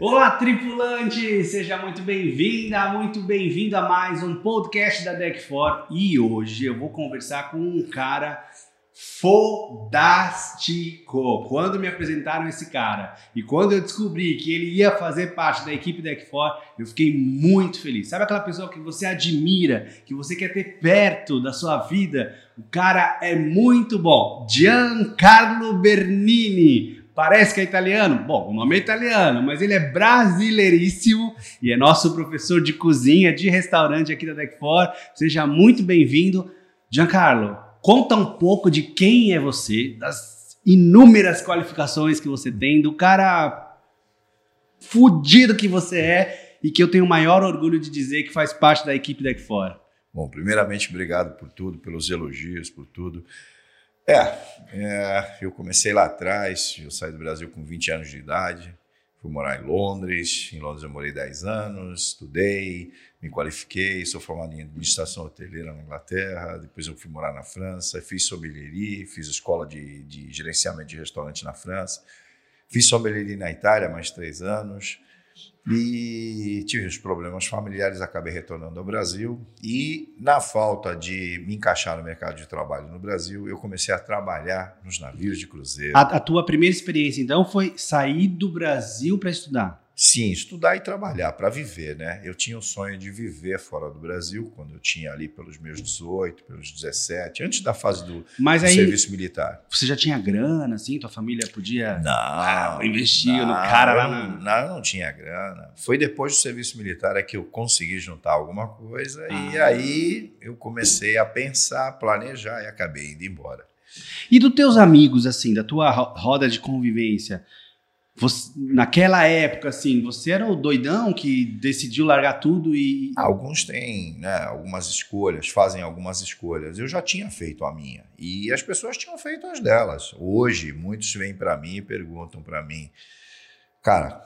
Olá, tripulante! Seja muito bem-vinda, muito bem-vindo a mais um podcast da Deck4. E hoje eu vou conversar com um cara fodástico. Quando me apresentaram esse cara e quando eu descobri que ele ia fazer parte da equipe Deck4, eu fiquei muito feliz. Sabe aquela pessoa que você admira, que você quer ter perto da sua vida? O cara é muito bom. Giancarlo Bernini. Parece que é italiano? Bom, o nome é italiano, mas ele é brasileiríssimo e é nosso professor de cozinha, de restaurante aqui da Deck4. Seja muito bem-vindo. Giancarlo, conta um pouco de quem é você, das inúmeras qualificações que você tem, do cara fudido que você é e que eu tenho o maior orgulho de dizer que faz parte da equipe Deck4. Bom, primeiramente, obrigado por tudo, pelos elogios, por tudo. É, é, eu comecei lá atrás, eu saí do Brasil com 20 anos de idade, fui morar em Londres, em Londres eu morei 10 anos, estudei, me qualifiquei, sou formado em administração hoteleira na Inglaterra, depois eu fui morar na França, fiz sommelierie, fiz escola de, de gerenciamento de restaurante na França, fiz sommelierie na Itália mais três anos, e tive os problemas familiares, acabei retornando ao Brasil e na falta de me encaixar no mercado de trabalho no Brasil, eu comecei a trabalhar nos navios de cruzeiro. A, a tua primeira experiência então foi sair do Brasil para estudar? Sim, estudar e trabalhar para viver, né? Eu tinha o sonho de viver fora do Brasil quando eu tinha ali pelos meus 18, pelos 17, antes da fase do, Mas do aí, serviço militar. Você já tinha grana, assim? Tua família podia Não, ah, investir não, no cara lá não, na... não, não tinha grana. Foi depois do serviço militar é que eu consegui juntar alguma coisa e Ah. aí eu comecei a pensar, planejar e acabei indo embora. E dos teus amigos, assim, da tua ro- roda de convivência, você- naquela época, assim, você era o doidão que decidiu largar tudo e... Alguns têm né, algumas escolhas, fazem algumas escolhas. Eu já tinha feito a minha e as pessoas tinham feito as delas. Hoje, muitos vêm para mim e perguntam para mim, cara,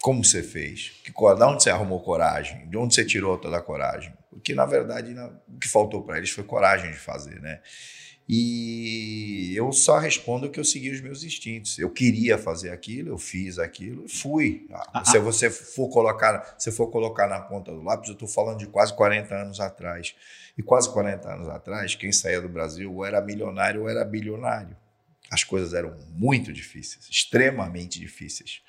como você fez? Que, de onde você arrumou coragem? De onde você tirou toda a coragem? Porque, na verdade, o que faltou para eles foi coragem de fazer, né? E eu só respondo que eu segui os meus instintos. Eu queria fazer aquilo, eu fiz aquilo e fui. Ah, Se você for colocar, se for colocar na ponta do lápis, eu estou falando de quase 40 anos atrás. E quase 40 anos atrás, quem saía do Brasil ou era milionário ou era bilionário. As coisas eram muito difíceis, extremamente difíceis.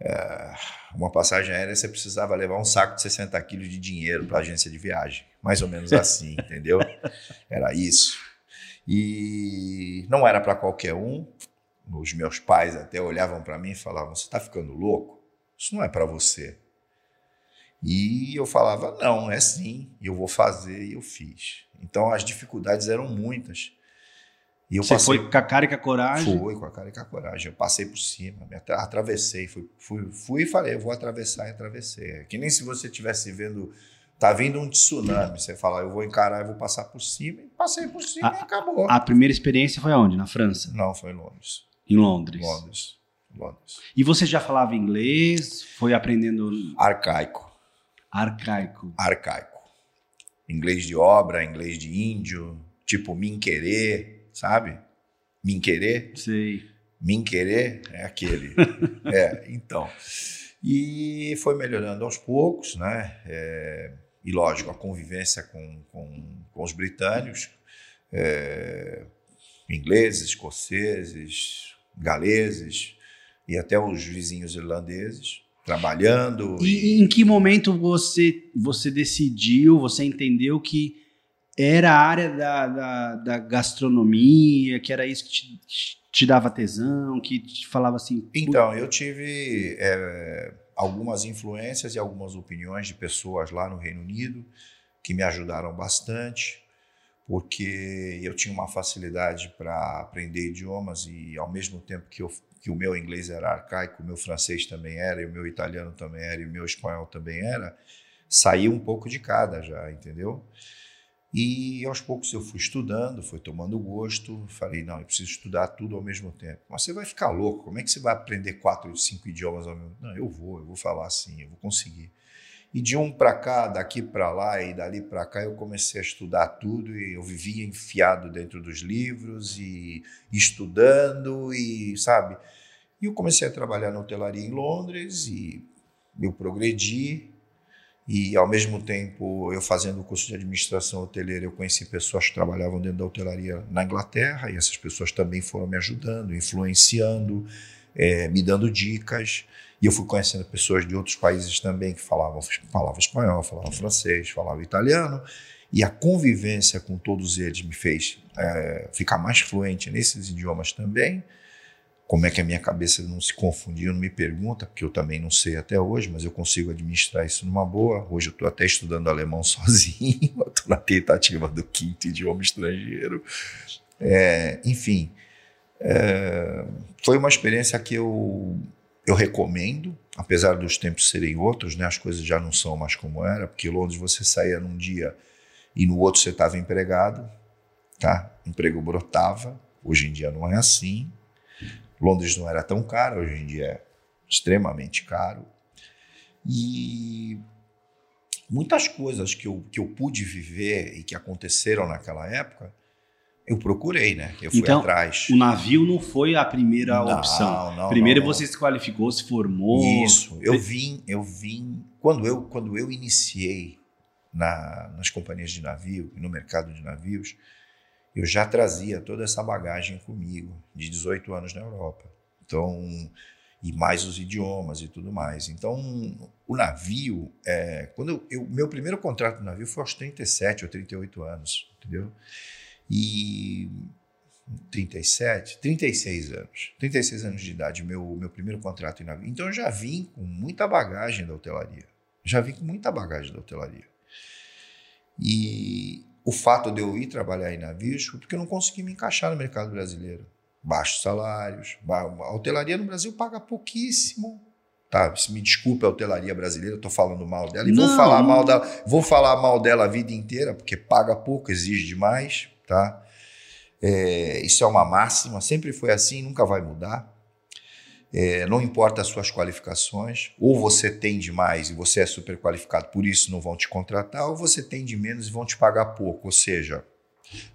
É, uma passagem aérea você precisava levar um saco de 60 quilos de dinheiro para a agência de viagem. Mais ou menos assim, entendeu? Era isso. E não era para qualquer um. Os meus pais até olhavam para mim e falavam: Você está ficando louco? Isso não é para você. E eu falava: Não, é sim, eu vou fazer, e eu fiz. Então as dificuldades eram muitas. E eu Você passei foi com a cara e com a coragem? foi com a cara e com a coragem. Eu passei por cima, atravessei, fui, fui, fui e falei, eu vou atravessar e atravessei. É que nem se você estivesse vendo, tá vindo um tsunami, você fala, eu vou encarar, eu vou passar por cima, e passei por cima e acabou. A primeira experiência foi aonde? Na França? Não, foi em Londres. Em Londres. Londres. Londres. E você já falava inglês? Foi aprendendo Arcaico. arcaico? Arcaico. Inglês de obra, inglês de índio, tipo mim querer, sabe? Mim querer. Sei. Mim querer é aquele. é, então. E foi melhorando aos poucos, né? É, e lógico, a convivência com, com, com os britânicos, é, ingleses, escoceses, galeses e até os vizinhos irlandeses, trabalhando. E, e em que momento você, você decidiu, você entendeu que era a área da, da, da gastronomia, que era isso que te, te dava tesão, que te falava assim. Então, eu tive é, algumas influências e algumas opiniões de pessoas lá no Reino Unido que me ajudaram bastante, porque eu tinha uma facilidade para aprender idiomas e, ao mesmo tempo que, eu, que o meu inglês era arcaico, o meu francês também era, e o meu italiano também era, e o meu espanhol também era, saía um pouco de cada já, entendeu? E aos poucos eu fui estudando, fui tomando gosto, falei, não, eu preciso estudar tudo ao mesmo tempo. Mas você vai ficar louco, como é que você vai aprender quatro cinco idiomas ao mesmo tempo? Não, eu vou, eu vou falar assim, eu vou conseguir. E de um para cá, daqui para lá e dali para cá, eu comecei a estudar tudo e eu vivia enfiado dentro dos livros e estudando e, sabe? E eu comecei a trabalhar na hotelaria em Londres e eu progredi e, ao mesmo tempo, eu fazendo o curso de administração hoteleira, eu conheci pessoas que trabalhavam dentro da hotelaria na Inglaterra e essas pessoas também foram me ajudando, influenciando, é, me dando dicas. E eu fui conhecendo pessoas de outros países também que falavam, falavam espanhol, falavam francês, falavam italiano. E a convivência com todos eles me fez é, ficar mais fluente nesses idiomas também. Como é que a minha cabeça não se confundiu, não me pergunta, porque eu também não sei até hoje, mas eu consigo administrar isso numa boa. Hoje eu estou até estudando alemão sozinho, estou na tentativa do quinto idioma estrangeiro. É, enfim, é, foi uma experiência que eu, eu recomendo, apesar dos tempos serem outros, né, as coisas já não são mais como era, porque Londres você saía num dia e no outro você estava empregado, tá? O emprego brotava. Hoje em dia não é assim. Londres não era tão caro, hoje em dia é extremamente caro. E muitas coisas que eu, que eu pude viver e que aconteceram naquela época, eu procurei, né? Eu fui então, atrás. O navio não foi a primeira não, opção. Não, Primeiro não, você se qualificou, se formou. Isso. Eu vim, eu vim quando eu quando eu iniciei na, nas companhias de navio no mercado de navios, eu já trazia toda essa bagagem comigo, de 18 anos na Europa. Então, e mais os idiomas e tudo mais. Então, o navio, é, quando eu, eu, meu primeiro contrato no navio foi aos 37 ou 38 anos, entendeu? E 37, 36 anos, 36 anos de idade, meu meu primeiro contrato em navio. Então eu já vim com muita bagagem da hotelaria. Já vim com muita bagagem da hotelaria. E o fato de eu ir trabalhar em navios foi porque eu não consegui me encaixar no mercado brasileiro. Baixos salários, a hotelaria no Brasil paga pouquíssimo. Tá, me desculpe a hotelaria brasileira, estou falando mal dela e Não. vou falar mal dela, vou falar mal dela a vida inteira porque paga pouco, exige demais, tá? É, isso é uma máxima, sempre foi assim, nunca vai mudar. É, não importa as suas qualificações, ou você tem demais e você é super qualificado, por isso não vão te contratar, ou você tem de menos e vão te pagar pouco, ou seja,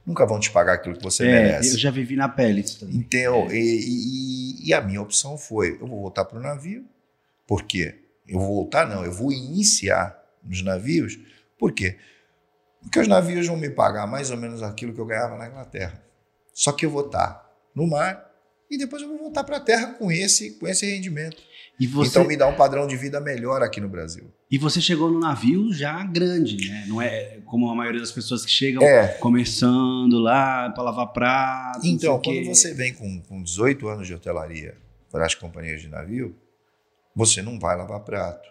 nunca vão te pagar aquilo que você É, merece. eu já vivi na pele isso também. Então, e, e- e a minha opção foi: eu vou voltar para o navio, por quê? Eu vou voltar, não, eu vou iniciar nos navios, por quê? Porque os navios vão me pagar mais ou menos aquilo que eu ganhava na Inglaterra. Só que eu vou estar no mar e depois eu vou voltar para a terra com esse, com esse rendimento. E você, Então me dá um padrão de vida melhor aqui no Brasil. e você chegou no navio já grande, né? Não é como a maioria das pessoas que chegam É. começando lá para lavar prato. Então, quando você vem com, com 18 anos de hotelaria para as companhias de navio, você não vai lavar prato,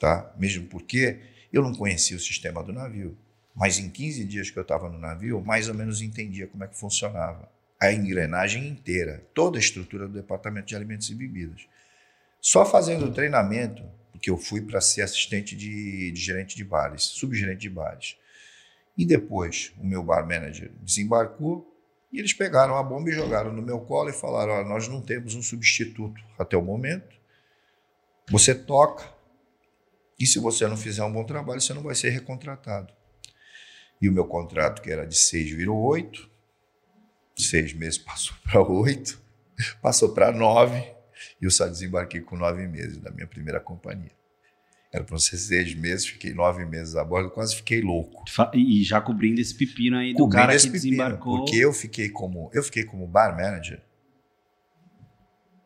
tá? Mesmo porque eu não conhecia o sistema do navio. Mas em 15 dias que eu estava no navio, mais ou menos entendia como é que funcionava. A engrenagem inteira, toda a estrutura do departamento de alimentos e bebidas. Só fazendo o treinamento, porque eu fui para ser assistente de, de gerente de bares, subgerente de bares. E depois o meu bar manager desembarcou e eles pegaram a bomba e jogaram no meu colo e falaram: Olha, nós não temos um substituto até o momento. Você toca e se você não fizer um bom trabalho, você não vai ser recontratado. E o meu contrato, que era de seis, virou oito. Seis meses passou para oito, passou para nove e eu só desembarquei com nove meses da minha primeira companhia. Era para ser seis meses, fiquei nove meses a bordo, quase fiquei louco. E já cobrindo esse pepino aí do Cobrindo cara que esse pepino, desembarcou. Porque eu fiquei como eu fiquei como bar manager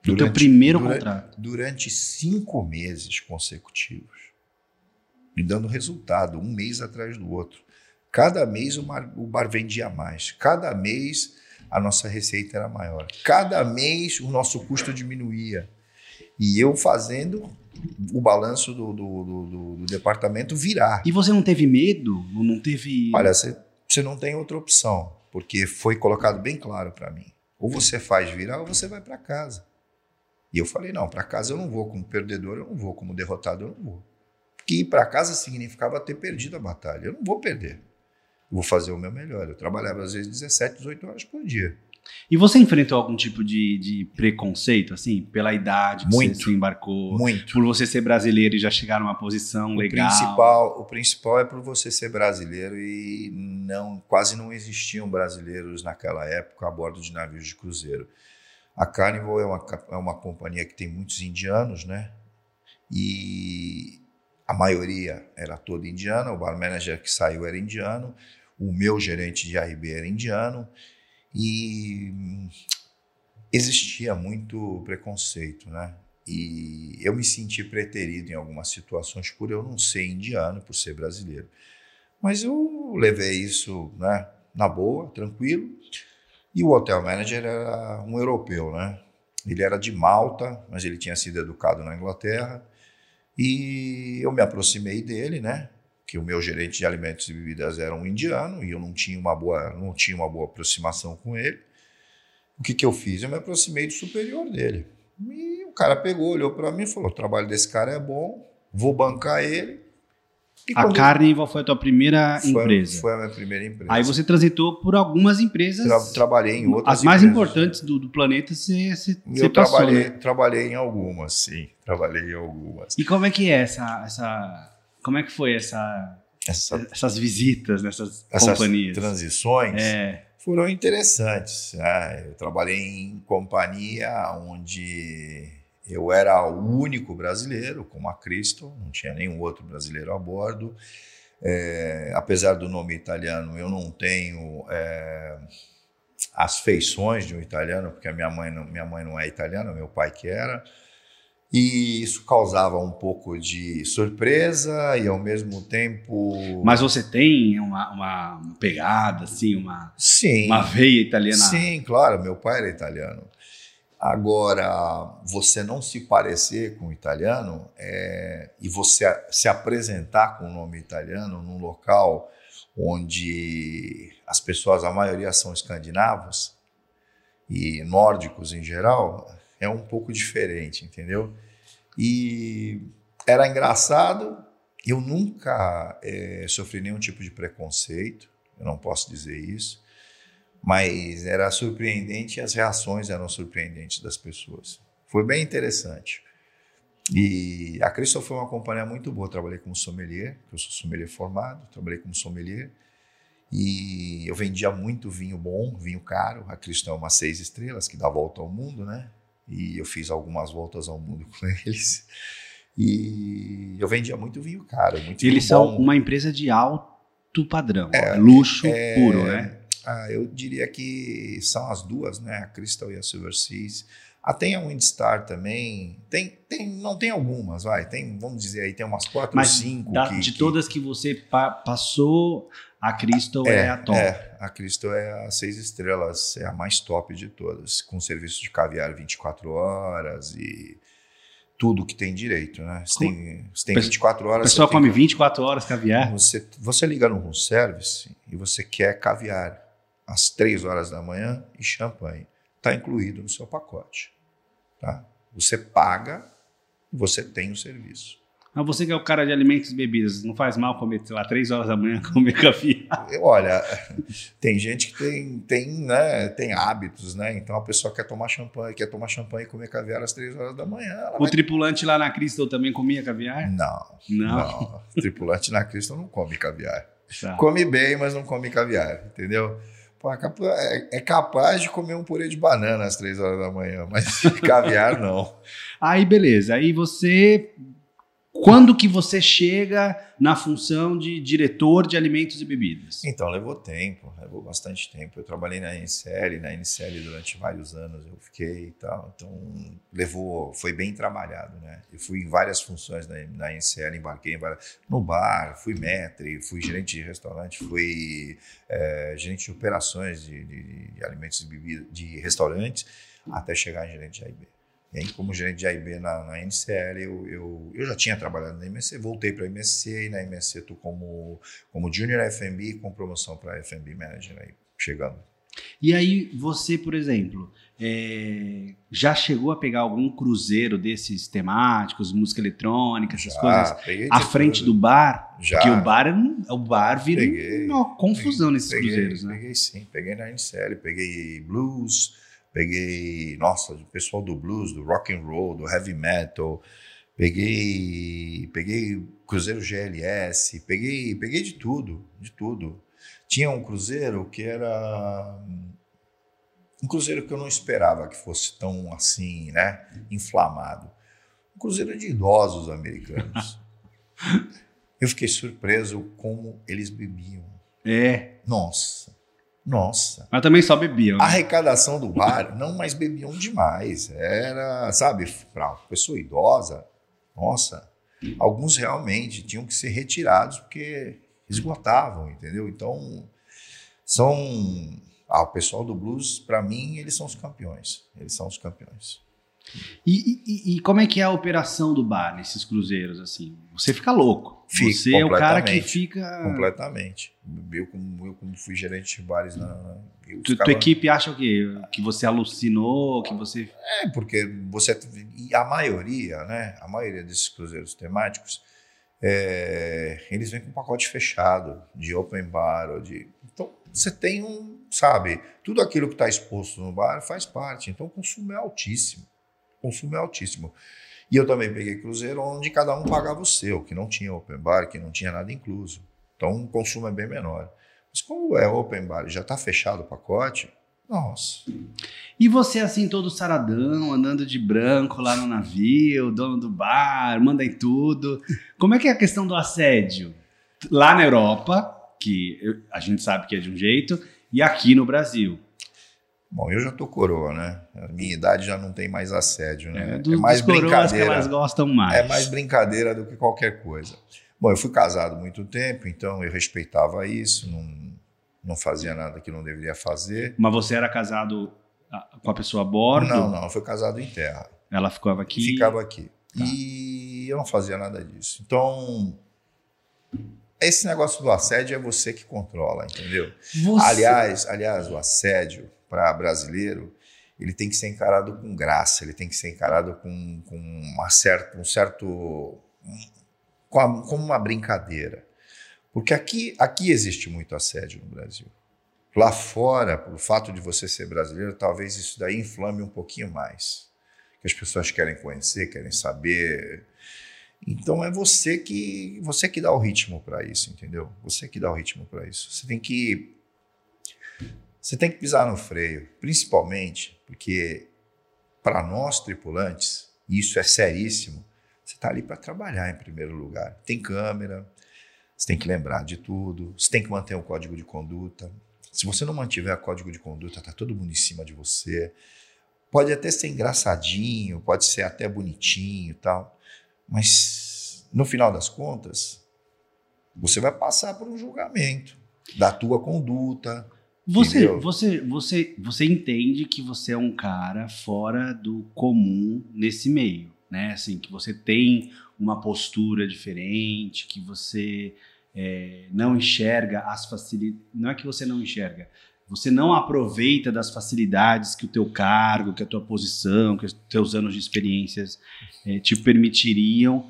Do teu primeiro durante, contrato. durante cinco meses consecutivos, me dando resultado um mês atrás do outro. Cada mês o bar, o bar vendia mais. Cada mês a nossa receita era maior. Cada mês o nosso custo diminuía. E eu fazendo o balanço do, do, do- do- departamento virar. E você não teve medo? Não não teve. Olha, você, você não tem outra opção, porque foi colocado bem claro para mim. Ou você faz virar ou você vai para casa. E eu falei, não, para casa eu não vou como perdedor, eu não vou como derrotado, eu não vou. Porque ir para casa significava ter perdido a batalha. Eu não vou perder. Vou fazer o meu melhor. Eu trabalhava às vezes 17, 18 horas por dia. E você enfrentou algum tipo de, de preconceito, assim, pela idade que Muito. você se embarcou? Muito. Por você ser brasileiro e já chegar numa posição O legal? principal, o principal é por você ser brasileiro e não quase não existiam brasileiros naquela época a bordo de navios de cruzeiro. A Carnival é uma, é uma companhia que tem muitos indianos, né? E a maioria era toda indiana, o bar manager que saiu era indiano, o meu gerente de AIB era indiano e existia muito preconceito, né? E eu me senti preterido em algumas situações por eu não ser indiano, por ser brasileiro. Mas eu levei isso, né, na boa, tranquilo. E o hotel manager era um europeu, né? Ele era de Malta, mas ele tinha sido educado na Inglaterra. E eu me aproximei dele, né? Que o meu gerente de alimentos e bebidas era um indiano e eu não tinha uma boa, não tinha uma boa aproximação com ele. O que, que eu fiz? Eu me aproximei do superior dele. E o cara pegou, olhou para mim e falou: o trabalho desse cara é bom, vou bancar ele. E a Carnival foi a tua primeira foi, empresa? Foi a minha primeira empresa. Aí você transitou por algumas empresas. Tra trabalhei em outras. As mais empresas. importantes do, do, planeta você, você, Eu passou, trabalhei, né? trabalhei em algumas, sim. Trabalhei em algumas. E como é que é essa. essa como é que foi essa, essa essas visitas nessas essas companhias? transições? É foram interessantes. Né? Eu trabalhei em companhia onde eu era o único brasileiro, como a Cristo, não tinha nenhum outro brasileiro a bordo. É, apesar do nome italiano, eu não tenho é, as feições de um italiano, porque a minha mãe não, minha mãe não é italiana, meu pai que era. E isso causava um pouco de surpresa e ao mesmo tempo. Mas você tem uma, uma pegada, assim, uma, Sim. uma veia italiana? Sim, claro, meu pai era italiano. Agora, você não se parecer com o italiano é, e você se apresentar com o nome italiano num local onde as pessoas, a maioria são escandinavos e nórdicos em geral, é um pouco diferente, entendeu? E era engraçado, eu nunca é, sofri nenhum tipo de preconceito, eu não posso dizer isso, mas era surpreendente e as reações eram surpreendentes das pessoas. Foi bem interessante. E a Crystal foi uma companhia muito boa. Eu trabalhei como sommelier, eu sou sommelier formado, trabalhei como sommelier. E eu vendia muito vinho bom, vinho caro. A Crystal é uma seis estrelas que dá volta ao mundo, né? E eu fiz algumas voltas ao mundo com eles. E eu vendia muito vinho caro, muito Eles vinho são uma empresa de alto padrão, é, luxo é, puro, né? Ah, eu diria que são as duas, né? A Crystal e a Silver Seas. Ah, tem a Windstar também. Tem, tem, não tem algumas, vai. Tem, vamos dizer aí, tem umas quatro ou cinco. Da, que, de todas que você pa passou, a Crystal é, é, a top. É, a Crystal é a seis estrelas, é a mais top de todas, com serviço de caviar 24 horas e tudo que tem direito, né? Você tem, você tem 24 horas. O pessoal come 24 horas caviar? Você, você liga no room service e você quer caviar às 3 horas da manhã e champanhe. Está incluído no seu pacote. Tá? Você paga e você tem o serviço. Mas você que é o cara de alimentos e bebidas, não faz mal comer, sei lá, três horas da manhã comer caviar? Olha, tem gente que tem, tem, né, tem hábitos, né? Então a pessoa quer tomar champanhe, quer tomar champanhe e comer caviar às três horas da manhã. O vai... tripulante lá na Crystal também comia caviar? Não. Não. não. O tripulante na Crystal não come caviar. Tá. Come bem, mas não come caviar, entendeu? Pô, é, é capaz de comer um purê de banana às três horas da manhã, mas caviar não. Aí beleza, aí você quando que você chega na função de diretor de alimentos e bebidas? Então, levou tempo, levou bastante tempo. Eu trabalhei na NCL, na NCL durante vários anos eu fiquei e tal. Então, levou, foi bem trabalhado, né? Eu fui em várias funções na, na NCL, embarquei em várias, no bar, fui maître, fui gerente de restaurante, fui é, gerente de operações de, de, de alimentos e bebidas, de restaurantes, até chegar em gerente de AIB. E aí, como gerente de AIB na, na NCL, eu, eu, eu, já tinha trabalhado na MSC, voltei para a MSC e na MSC estou como, como Junior FMB com promoção para FMB Manager aí, chegando. E aí, você, por exemplo, é, já chegou a pegar algum cruzeiro desses temáticos, música eletrônica, essas já, coisas, à frente do bar? Já. Porque o bar, o bar vira peguei, uma confusão peguei, nesses peguei, cruzeiros, né? Peguei sim, peguei na NCL, peguei blues, peguei, nossa, o pessoal do blues, do rock and roll, do heavy metal, peguei, peguei cruzeiro GLS, peguei, peguei de tudo, de tudo. Tinha um cruzeiro que era um cruzeiro que eu não esperava que fosse tão assim, né, inflamado. Um cruzeiro de idosos americanos. Eu fiquei surpreso como eles bebiam. É. Nossa, nossa. Mas também só bebiam. A Né? arrecadação do bar, não, mas bebiam demais. Era, sabe, para pessoa idosa, nossa, alguns realmente tinham que ser retirados porque esgotavam, entendeu? Então, são. Ah, o pessoal do blues, para mim, eles são os campeões. Eles são os campeões. E, e- e como é que é a operação do bar nesses cruzeiros, assim? Você fica louco. Fico, Você é o cara que fica... Completamente. Eu como, eu, como fui gerente de bares na. Tu, ficava- tua equipe acha o quê? Que você alucinou, que você... É, porque você. E a maioria, né? A maioria desses cruzeiros temáticos, é, eles vêm com um pacote fechado, de open bar, ou de. Então, você tem um. Sabe, tudo aquilo que está exposto no bar faz parte. Então, o consumo é altíssimo. Consumo é altíssimo. E eu também peguei cruzeiro onde cada um pagava o seu, que não tinha open bar, que não tinha nada incluso. Então, o consumo é bem menor. Mas como é open bar já está fechado o pacote, nossa. E você, assim, todo saradão, andando de branco lá no navio, dono do bar, manda em tudo. Como é que é a questão do assédio? Lá na Europa, que a gente sabe que é de um jeito, e aqui no Brasil. Bom, eu já tô coroa, né? A minha idade já não tem mais assédio, né? É, dos, mais coroas que brincadeira. elas gostam mais. É mais brincadeira do que qualquer coisa. Bom, eu fui casado muito tempo, então eu respeitava isso, não, não fazia nada que não deveria fazer. Mas você era casado ah, com a pessoa a bordo? Não, não, eu fui casado em terra. Ela ficava aqui? Ficava aqui. Tá. E eu não fazia nada disso. Então, esse negócio do assédio é você que controla, entendeu? Você... Aliás, aliás, o assédio para brasileiro ele tem que ser encarado com graça, ele tem que ser encarado com, com uma certa, um certo. Como uma brincadeira. Porque aqui, aqui existe muito assédio no Brasil. Lá fora, pelo fato de você ser brasileiro, talvez isso daí inflame um pouquinho mais. Que as pessoas querem conhecer, querem saber. Então é você que você que dá o ritmo para isso, entendeu? Você que dá o ritmo para isso. Você tem que você tem que pisar no freio, principalmente porque para nós tripulantes, isso é seríssimo, você está ali para trabalhar em primeiro lugar. Tem câmera, você tem que lembrar de tudo, você tem que manter o código de conduta. Se você não mantiver o código de conduta, tá todo mundo em cima de você. Pode até ser engraçadinho, pode ser até bonitinho tal, mas no final das contas, você vai passar por um julgamento da tua conduta, Você, Entendeu? você, você, você entende que você é um cara fora do comum nesse meio, né? Assim, que você tem uma postura diferente, que você é, não enxerga as facilidades. Não é que você não enxerga, você não aproveita das facilidades que o teu cargo, que a tua posição, que os teus anos de experiências é, te permitiriam.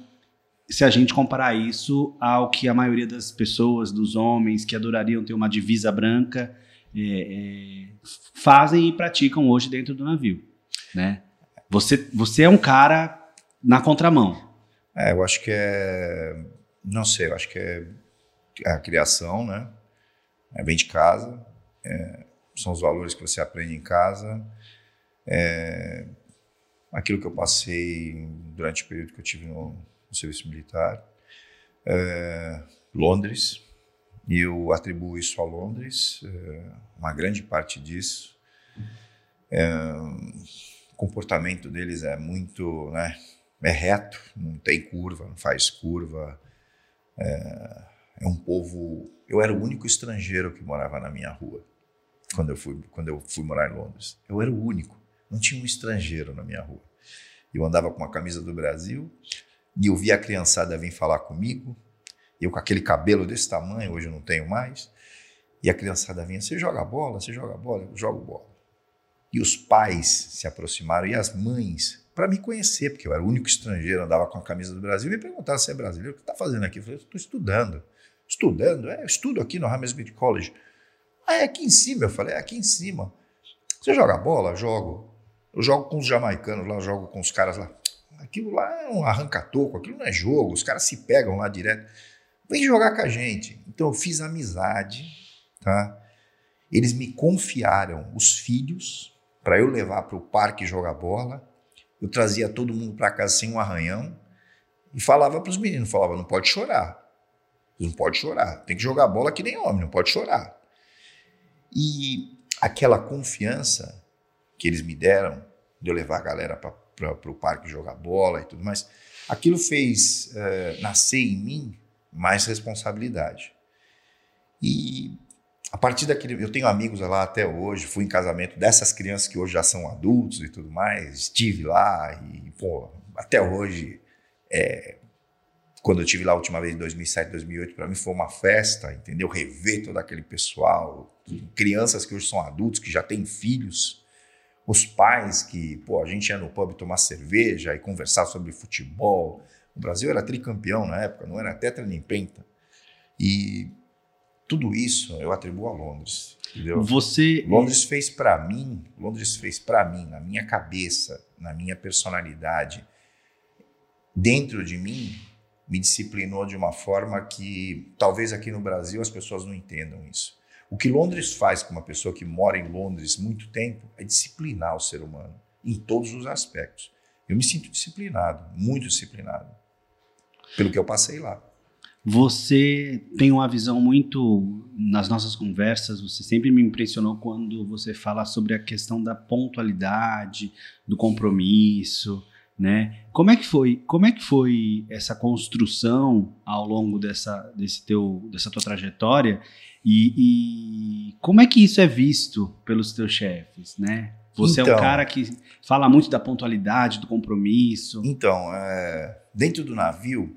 Se a gente comparar isso ao que a maioria das pessoas, dos homens que adorariam ter uma divisa branca, é, é, fazem e praticam hoje dentro do navio, né? Você, você é um cara na contramão. É, eu acho que é. Não sei, eu acho que é a criação, né? É bem de casa. é, são os valores que você aprende em casa. É, aquilo que eu passei durante o período que eu tive no, no serviço militar. É, Londres. E eu atribuo isso a Londres, é, uma grande parte disso. É, o comportamento deles é muito, né? é reto, não tem curva, não faz curva. É, é um povo. Eu era o único estrangeiro que morava na minha rua quando eu fui quando eu fui morar em Londres. Eu era o único, não tinha um estrangeiro na minha rua. Eu andava com uma camisa do Brasil e eu via a criançada vir falar comigo. Eu com aquele cabelo desse tamanho, hoje eu não tenho mais. E a criançada vinha: Você joga bola? Você joga bola? Eu jogo bola. E os pais se aproximaram e as mães para me conhecer, porque eu era o único estrangeiro, andava com a camisa do Brasil, me perguntaram se é brasileiro, o que está fazendo aqui? Eu falei, estou estudando. Estudando? É, estudo aqui no Hammersmith College. Ah, é aqui em cima? Eu falei, é aqui em cima. Você joga bola? Jogo. Eu jogo com os jamaicanos lá, jogo com os caras lá. Aquilo lá é um arranca-toco, aquilo não é jogo, os caras se pegam lá direto. Vem jogar com a gente. Então eu fiz amizade, tá? Eles me confiaram os filhos para eu levar para o parque jogar bola. Eu trazia todo mundo para casa sem um arranhão. E falava para os meninos, falava, não pode chorar. Não pode chorar. Tem que jogar bola que nem homem, não pode chorar. E aquela confiança que eles me deram de eu levar a galera para o parque jogar bola e tudo mais, aquilo fez uh, nascer em mim mais responsabilidade. E a partir daquele. Eu tenho amigos lá até hoje, fui em casamento dessas crianças que hoje já são adultos e tudo mais, estive lá e, pô, até hoje. É, quando eu estive lá a última vez em 2007, 2008, para mim foi uma festa, entendeu? Rever todo aquele pessoal, crianças que hoje são adultos, que já têm filhos, os pais que, pô, a gente ia no pub tomar cerveja e conversar sobre futebol. O Brasil era tricampeão na época, não era tetra nem penta. E tudo isso eu atribuo a Londres. Entendeu? Você Londres fez para mim, Londres fez para mim, na minha cabeça, na minha personalidade, dentro de mim, me disciplinou de uma forma que talvez aqui no Brasil as pessoas não entendam isso. O que Londres faz com uma pessoa que mora em Londres muito tempo é disciplinar o ser humano em todos os aspectos. Eu me sinto disciplinado, muito disciplinado, pelo que eu passei lá. Você tem uma visão muito nas nossas conversas, você sempre me impressionou quando você fala sobre a questão da pontualidade, do compromisso, né? Como é que foi? Como é que foi essa construção ao longo dessa desse teu dessa tua trajetória e, e como é que isso é visto pelos teus chefes, né? Você então, é um então. cara que fala muito da pontualidade, do compromisso. Então, é, dentro do navio,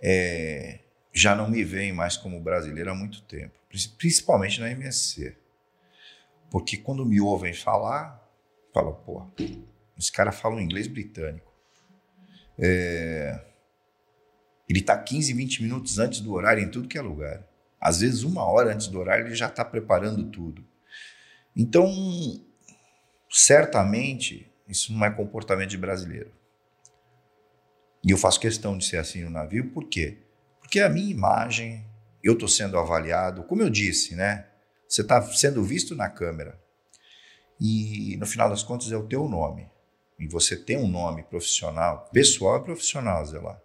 é, já não me veem mais como brasileiro há muito tempo, principalmente na MSC. Porque quando me ouvem falar, falam, pô, esse cara fala um inglês britânico. É, ele está 15, 20 minutos antes do horário em tudo que é lugar. Às vezes, uma hora antes do horário, ele já está preparando tudo. Então, certamente, isso não é comportamento de brasileiro. E eu faço questão de ser assim no navio, por quê? Porque a minha imagem, eu estou sendo avaliado, como eu disse, né? Você está sendo visto na câmera. E no final das contas é o teu nome. E você tem um nome profissional, pessoal e profissional, Zé lá.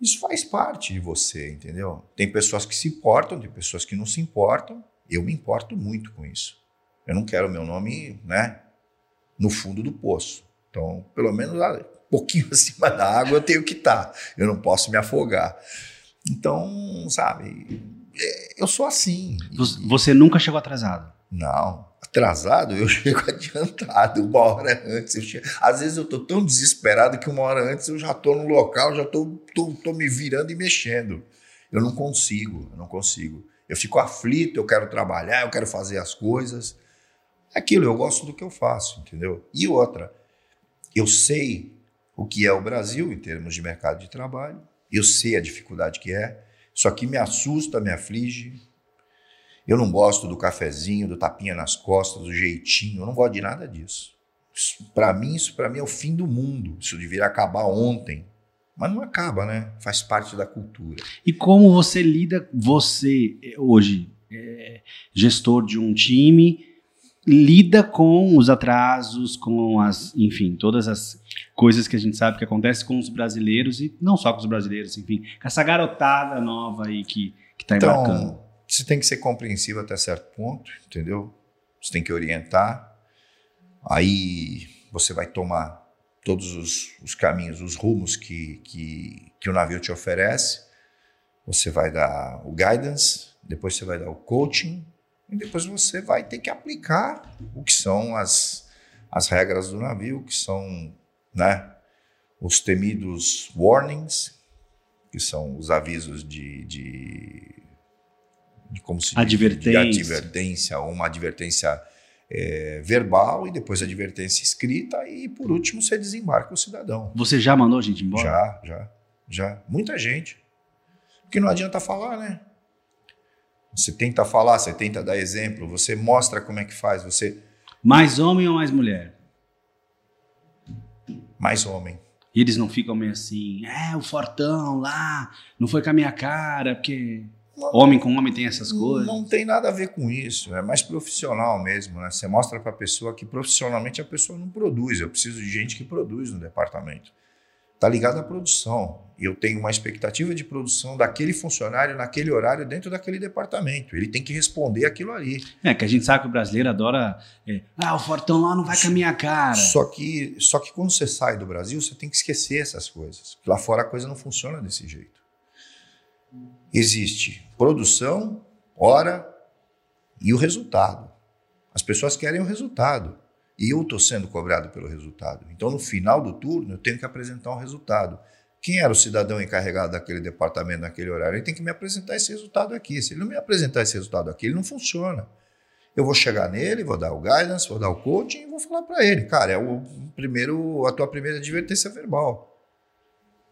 Isso faz parte de você, entendeu? Tem pessoas que se importam, tem pessoas que não se importam. Eu me importo muito com isso. Eu não quero meu nome, né, no fundo do poço. Então, pelo menos pouquinho acima da água eu tenho que estar. Tá. Eu não posso me afogar. Então, sabe, é, eu sou assim. Você nunca chegou atrasado? Não. Atrasado, eu chego adiantado, uma hora antes. Chego... Às vezes eu estou tão desesperado que uma hora antes eu já estou no local, já estou tô, tô, tô me virando e mexendo. Eu não consigo, eu não consigo. Eu fico aflito, eu quero trabalhar, eu quero fazer as coisas. Aquilo, eu gosto do que eu faço, entendeu? E outra, eu sei o que é o Brasil em termos de mercado de trabalho, eu sei a dificuldade que é, só que me assusta, me aflige. Eu não gosto do cafezinho, do tapinha nas costas, do jeitinho, eu não gosto de nada disso. Para mim, isso para mim é o fim do mundo. Isso deveria acabar ontem. Mas não acaba, né? Faz parte da cultura. E como você lida, você hoje, é, gestor de um time, lida com os atrasos, com as, enfim, todas as coisas que a gente sabe que acontece com os brasileiros e não só com os brasileiros, enfim, com essa garotada nova aí que está então, embarcando. Você tem que ser compreensivo até certo ponto, entendeu? Você tem que orientar. Aí você vai tomar todos os, os caminhos, os rumos que, que, que o navio te oferece. Você vai dar o guidance, depois você vai dar o coaching, e depois você vai ter que aplicar o que são as, as regras do navio, que são né, os temidos warnings, que são os avisos de, de, de como se advertência. Diz, de advertência, uma advertência é, verbal e depois advertência escrita e por último você desembarca o cidadão. Você já mandou a gente embora? Já, já, já. Muita gente. Porque não adianta falar, né? Você tenta falar, você tenta dar exemplo, você mostra como é que faz, você... Mais homem ou mais mulher? Mais homem. E eles não ficam meio assim, é, o fortão lá, não foi com a minha cara, porque não, homem com homem tem essas coisas. Não tem nada a ver com isso, é mais profissional mesmo, né? Você mostra para a pessoa que profissionalmente a pessoa não produz, eu preciso de gente que produz no departamento. Está ligado à produção. E eu tenho uma expectativa de produção daquele funcionário naquele horário dentro daquele departamento. Ele tem que responder aquilo ali. É, que a gente sabe que o brasileiro adora. É, ah, o Fortão lá não vai com a minha cara. Só que, só que quando você sai do Brasil, você tem que esquecer essas coisas. Lá fora a coisa não funciona desse jeito. Existe produção, hora e o resultado. As pessoas querem o resultado. E eu estou sendo cobrado pelo resultado. Então, no final do turno, eu tenho que apresentar um resultado. Quem era o cidadão encarregado daquele departamento naquele horário? Ele tem que me apresentar esse resultado aqui. Se ele não me apresentar esse resultado aqui, ele não funciona. Eu vou chegar nele, vou dar o guidance, vou dar o coaching e vou falar para ele, cara, é o primeiro, a tua primeira advertência verbal.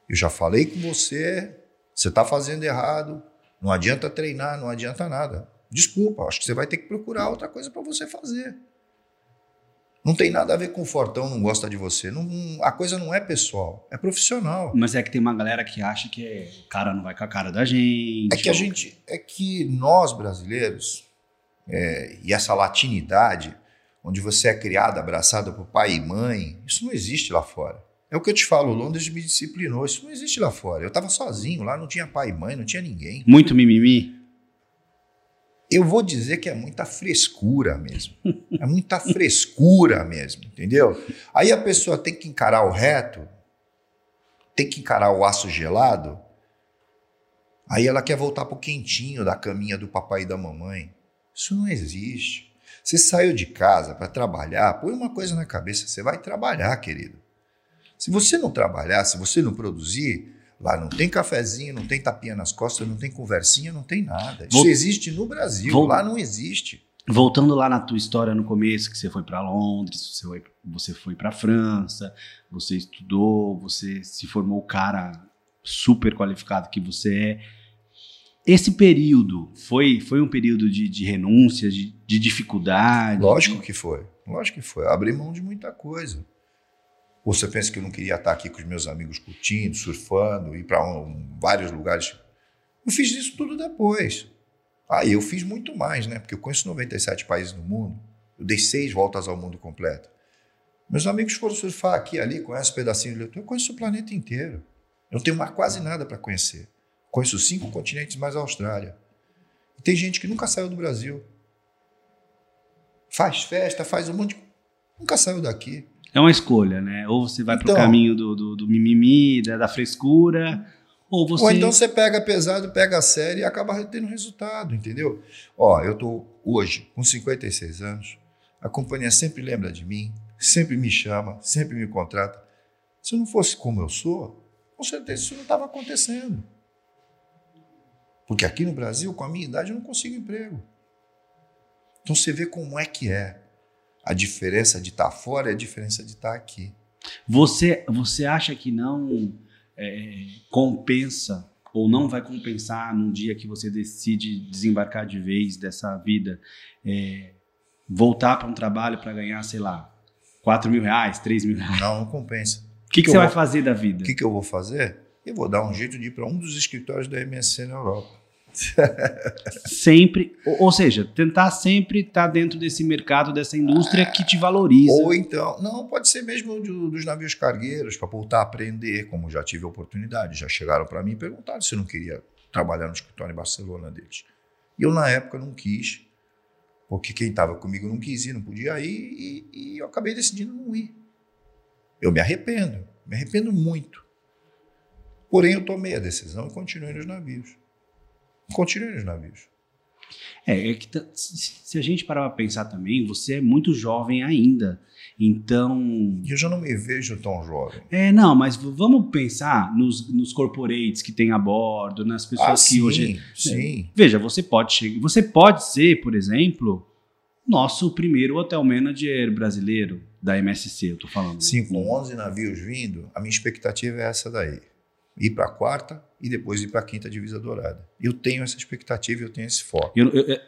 Eu já falei com você, você está fazendo errado, não adianta treinar, não adianta nada. Desculpa, acho que você vai ter que procurar outra coisa para você fazer. Não tem nada a ver com o Fortão não gosta de você. Não, a coisa não é pessoal, é profissional. Mas é que tem uma galera que acha que o cara não vai com a cara da gente. É que a gente, é que nós brasileiros é, e essa latinidade, onde você é criado abraçado por pai e mãe, isso não existe lá fora. É o que eu te falo, Londres me disciplinou. Isso não existe lá fora. Eu estava sozinho lá, não tinha pai e mãe, não tinha ninguém. Muito mimimi. Eu vou dizer que é muita frescura mesmo. É muita frescura mesmo, entendeu? Aí a pessoa tem que encarar o reto, tem que encarar o aço gelado. Aí ela quer voltar pro quentinho da caminha do papai e da mamãe. Isso não existe. Você saiu de casa para trabalhar, põe uma coisa na cabeça, você vai trabalhar, querido. Se você não trabalhar, se você não produzir, Lá não tem cafezinho, não tem tapinha nas costas, não tem conversinha, não tem nada. Isso Vol existe no Brasil, Vol lá não existe. Voltando lá na tua história no começo, que você foi para Londres, você foi, você foi para França, você estudou, você se formou o cara super qualificado que você é. Esse período foi, foi um período de, de renúncia, de, de dificuldade? Lógico que foi. Lógico que foi. Abri mão de muita coisa. Ou você pensa que eu não queria estar aqui com os meus amigos curtindo, surfando, ir para um, vários lugares? Eu fiz isso tudo depois. Ah, eu fiz muito mais, né? Porque eu conheço 97 países no mundo. Eu dei seis voltas ao mundo completo. Meus amigos foram surfar aqui ali, conhecem um pedacinho de Eu conheço o planeta inteiro. Eu não tenho mais quase nada para conhecer. Conheço cinco continentes mais a Austrália. E tem gente que nunca saiu do Brasil. Faz festa, faz um monte de... Nunca saiu daqui. É uma escolha, né? Ou você vai então, pro caminho do, do, do mimimi, da, da, frescura, ou você... Ou então você pega pesado, pega a série e acaba tendo resultado, entendeu? Ó, eu tô hoje com 56 anos, a companhia sempre lembra de mim, sempre me chama, sempre me contrata. Se eu não fosse como eu sou, com certeza isso não estava acontecendo. Porque aqui no Brasil, com a minha idade, eu não consigo emprego. Então você vê como é que é. A diferença de estar tá fora é a diferença de estar tá aqui. Você, você acha que não é, compensa ou não vai compensar num dia que você decide desembarcar de vez dessa vida, é, voltar para um trabalho para ganhar, sei lá, 4 mil reais, 3 mil reais? Não, não compensa. O que, que, que, você vai fazer da vida? O que, que eu vou fazer? Eu vou dar um jeito de ir para um dos escritórios da MSC na Europa sempre, ou, ou, seja, tentar sempre estar tá dentro desse mercado, dessa indústria que te valoriza. Ou então, não, pode ser mesmo do, dos navios cargueiros, para voltar a aprender, como já tive oportunidade. Já chegaram para mim e perguntaram se eu não queria trabalhar no escritório em Barcelona deles. E eu, na época, não quis, porque quem estava comigo não quis ir, não podia ir, e, e eu acabei decidindo não ir. Eu me arrependo, me arrependo muito. Porém, eu tomei a decisão e continuei nos navios continue nos navios. É, é que se a gente parar para pensar também, você é muito jovem ainda. Então. Eu já não me vejo tão jovem. É, não, mas vamos pensar nos, nos corporates que tem a bordo, nas pessoas ah, que sim, hoje. Sim. É, veja, você pode chegar. Você pode ser, por exemplo, nosso primeiro hotel manager brasileiro da MSC, eu tô falando. Sim, com 11 navios vindo, a minha expectativa é essa daí ir para a quarta e depois ir para a quinta divisa dourada. Eu tenho essa expectativa, eu tenho esse foco. Eu, eu,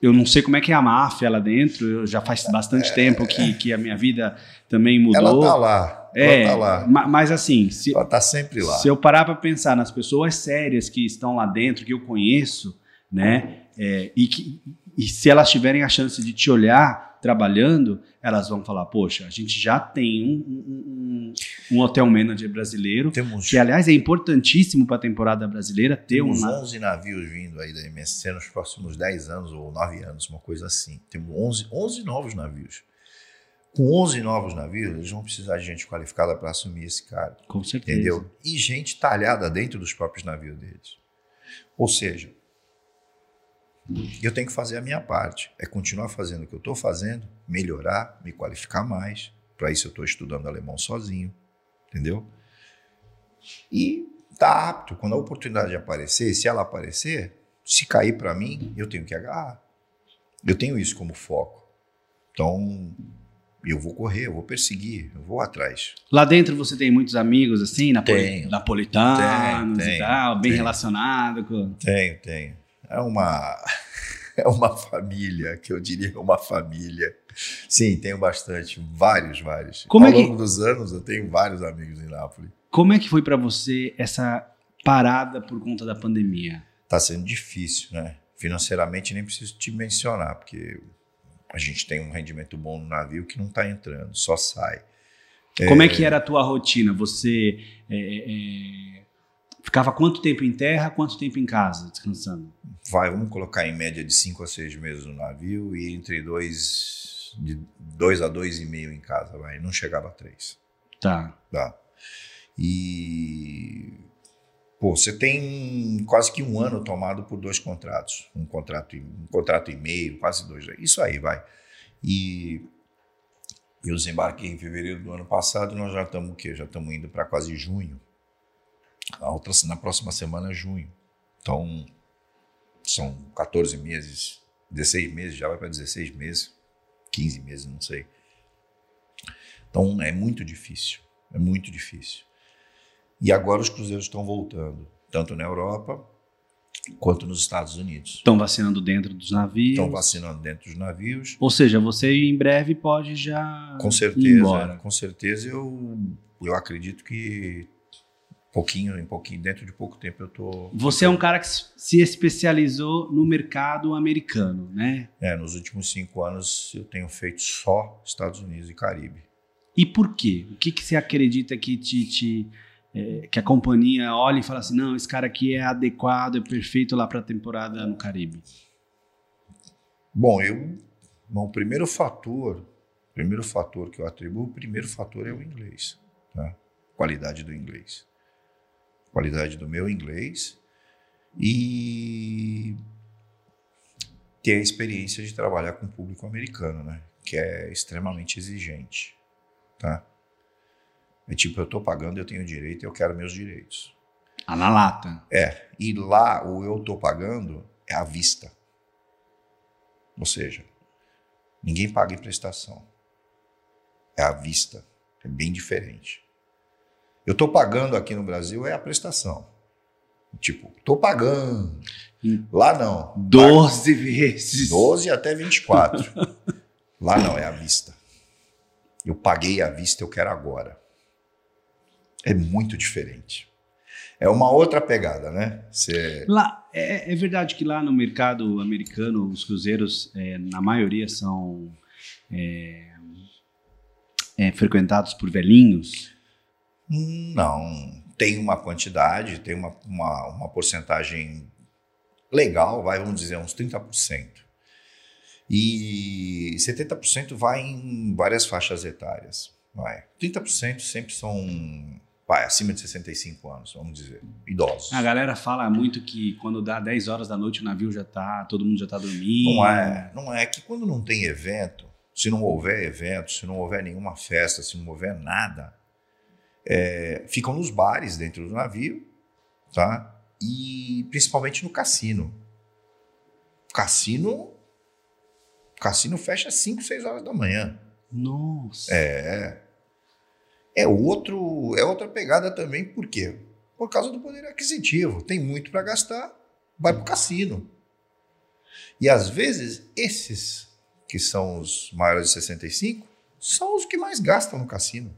eu, não sei como é que é a máfia lá dentro, eu já faz bastante é, tempo que, que a minha vida também mudou. Ela está lá, é, tá lá. Mas assim, se, ela está sempre lá. Se eu parar para pensar nas pessoas sérias que estão lá dentro, que eu conheço, né, é, e, que, e se elas tiverem a chance de te olhar trabalhando, elas vão falar: Poxa, a gente já tem um, um, um, hotel manager brasileiro, Temos, que aliás é importantíssimo para a temporada brasileira ter um. temos 11 navios vindo aí da MSC nos próximos 10 anos ou 9 anos, uma coisa assim. Temos 11, 11 novos navios. Com 11 novos navios, eles vão precisar de gente qualificada para assumir esse cargo. Com certeza. Entendeu? E gente talhada dentro dos próprios navios deles. Ou seja, eu tenho que fazer a minha parte. É continuar fazendo o que eu estou fazendo, melhorar, me qualificar mais. Para isso eu estou estudando alemão sozinho. Entendeu? E tá apto. Quando a oportunidade aparecer, se ela aparecer, se cair para mim, eu tenho que agarrar. Eu tenho isso como foco. Então, eu vou correr, eu vou perseguir, eu vou atrás. Lá dentro você tem muitos amigos, assim, napoli Tenho. napolitanos Tenho, e tenho, tal, bem tenho. relacionado com. Tenho, tenho. É uma é uma família, que eu diria uma família. Sim, tenho bastante, vários, vários. Como Ao é que- longo dos anos eu tenho vários amigos em Nápoles. Como é que foi para você essa parada por conta da pandemia? Tá sendo difícil, né? Financeiramente nem preciso te mencionar, porque a gente tem um rendimento bom no navio que não está entrando, só sai. Como é que era a tua rotina? Você é, é, ficava quanto tempo em terra, quanto tempo em casa, descansando? Vai, vamos colocar em média de 5 a 6 meses no navio e entre dois, de 2 a dois e meio em casa, vai. Não chegava a 3. Tá. Tá. E pô, você tem quase que um ano tomado por dois contratos, um contrato e um contrato e meio, quase dois. Isso aí vai. E eu desembarquei em fevereiro do ano passado, nós já estamos o quê? Já estamos indo para quase junho. A outra, na próxima semana é junho. Então são 14 meses, 16 meses, já vai para 16 meses, 15 meses, não sei. Então é muito difícil, é muito difícil. E agora os cruzeiros estão voltando, tanto na Europa quanto nos Estados Unidos. Estão vacinando dentro dos navios. Estão vacinando dentro dos navios. Ou seja, você em breve pode já Com ir certeza, embora. com certeza eu, eu acredito que pouquinho em pouquinho, dentro de pouco tempo eu tô. Você é um cara que se especializou no mercado americano, né? É, nos últimos cinco anos eu tenho feito só Estados Unidos e Caribe. E por quê? O que, que você acredita que te, te, é, que a companhia olha e fala assim, não, esse cara aqui é adequado, é perfeito lá para a temporada no Caribe? Bom, eu, bom, o primeiro fator, primeiro fator que eu atribuo, o primeiro fator é o inglês, tá? Qualidade do inglês, qualidade do meu inglês e ter a experiência de trabalhar com o público americano, né? Que é extremamente exigente, tá? É tipo, eu tô pagando, eu tenho direito, eu quero meus direitos. Ah, na lata. É, e lá o eu tô pagando é à vista. Ou seja, ninguém paga em prestação. É à vista. É bem diferente. Eu tô pagando aqui no Brasil é a prestação. Tipo, tô pagando. Hum. Lá não. 12 vezes. 12 até 24. Lá não, é à vista. Eu paguei à vista, eu quero agora. É muito diferente. É uma outra pegada, né? Você Lá, é, é verdade que lá no mercado americano, os cruzeiros, é, na maioria, são é, é, frequentados por velhinhos. Não, tem uma quantidade, tem uma, uma, uma porcentagem legal, vai, vamos dizer, uns 30%. E 70% vai em várias faixas etárias. Vai. 30% sempre são vai, acima de 65 anos, vamos dizer, idosos. A galera fala muito que quando dá 10 horas da noite o navio já tá, todo mundo já tá dormindo. Não é, não é que quando não tem evento, se não houver evento, se não houver nenhuma festa, se não houver nada, é, ficam nos bares dentro do navio, tá? E principalmente no cassino. Cassino, cassino fecha às 5, 6 horas da manhã. Nossa. É. É outro, é outra pegada também, por quê? Por causa do poder aquisitivo. Tem muito para gastar, vai para o cassino. E às vezes, esses que são os maiores de 65 são os que mais gastam no cassino.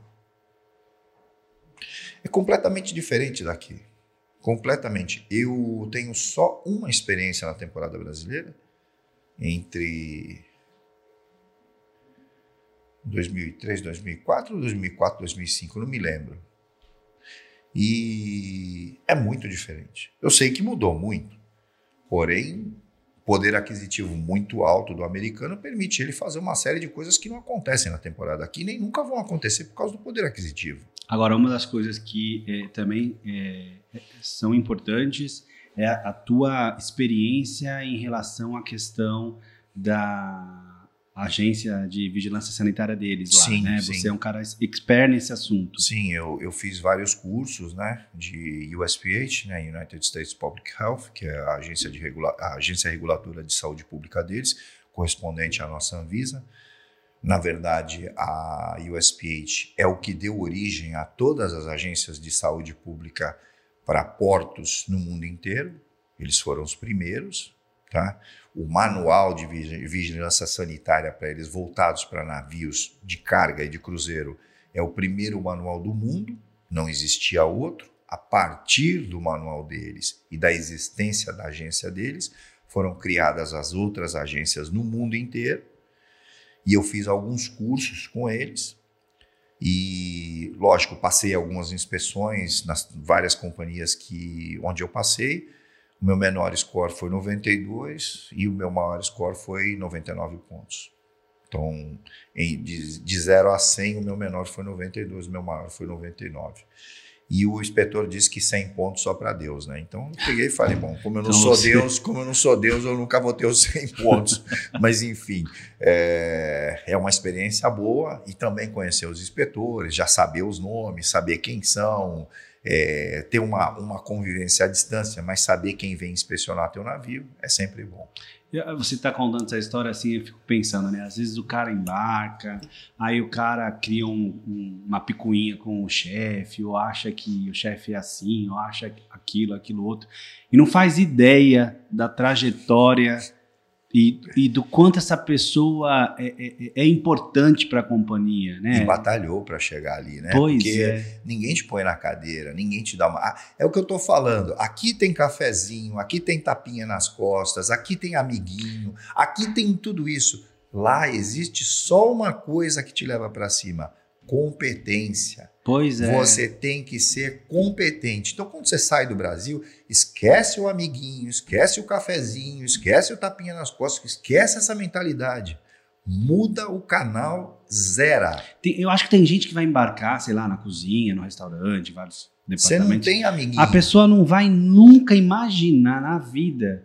É completamente diferente daqui. Completamente. Eu tenho só uma experiência na temporada brasileira entre 2003, 2004 ou 2004, 2005, não me lembro. E é muito diferente. Eu sei que mudou muito, porém, poder aquisitivo muito alto do americano permite ele fazer uma série de coisas que não acontecem na temporada aqui, nem nunca vão acontecer por causa do poder aquisitivo. Agora, uma das coisas que é, também é, são importantes é a tua experiência em relação à questão da agência de vigilância sanitária deles lá, sim, né? Sim. Você é um cara expert nesse assunto. Sim, eu, eu fiz vários cursos, né, de USPH, né, United States Public Health, que é a agência, de regula a agência reguladora de saúde pública deles, correspondente à nossa Anvisa. Na verdade, a USPH é o que deu origem a todas as agências de saúde pública para portos no mundo inteiro. Eles foram os primeiros, tá? O manual de vigilância sanitária para eles voltados para navios de carga e de cruzeiro é o primeiro manual do mundo, não existia outro. A partir do manual deles e da existência da agência deles, foram criadas as outras agências no mundo inteiro. E eu fiz alguns cursos com eles. E, lógico, passei algumas inspeções nas várias companhias que onde eu passei o meu menor score foi 92 e o meu maior score foi 99 pontos. Então, em, de, de 0 a 100, o meu menor foi 92, o meu maior foi 99. E o inspetor disse que 100 pontos só para Deus, né? Então eu peguei e falei, bom, como eu não então, sou você... Deus, como eu não sou Deus, eu nunca vou ter os 100 pontos. Mas enfim, é, é uma experiência boa e também conhecer os inspetores, já saber os nomes, saber quem são, é, ter uma, uma convivência à distância, mas saber quem vem inspecionar teu navio é sempre bom. Ah, você está contando essa história assim, eu fico pensando, né? Às vezes o cara embarca, aí o cara cria um, um, uma picuinha com o chefe, ou acha que o chefe é assim, ou acha aquilo, aquilo outro, e não faz ideia da trajetória e, e, do quanto essa pessoa é, é, é importante para a companhia, né? E batalhou para chegar ali, né? Pois Porque é. ninguém te põe na cadeira, ninguém te dá uma. Ah, é o que eu estou falando. Aqui tem cafezinho, aqui tem tapinha nas costas, aqui tem amiguinho, aqui tem tudo isso. Lá existe só uma coisa que te leva para cima: competência. Pois é. Você tem que ser competente. Então, quando você sai do Brasil, esquece o amiguinho, esquece o cafezinho, esquece o tapinha nas costas, esquece essa mentalidade. Muda o canal, zera. Tem, eu acho que tem gente que vai embarcar, sei lá, na cozinha, no restaurante, vários departamentos. Você não tem amiguinho. A pessoa não vai nunca imaginar na vida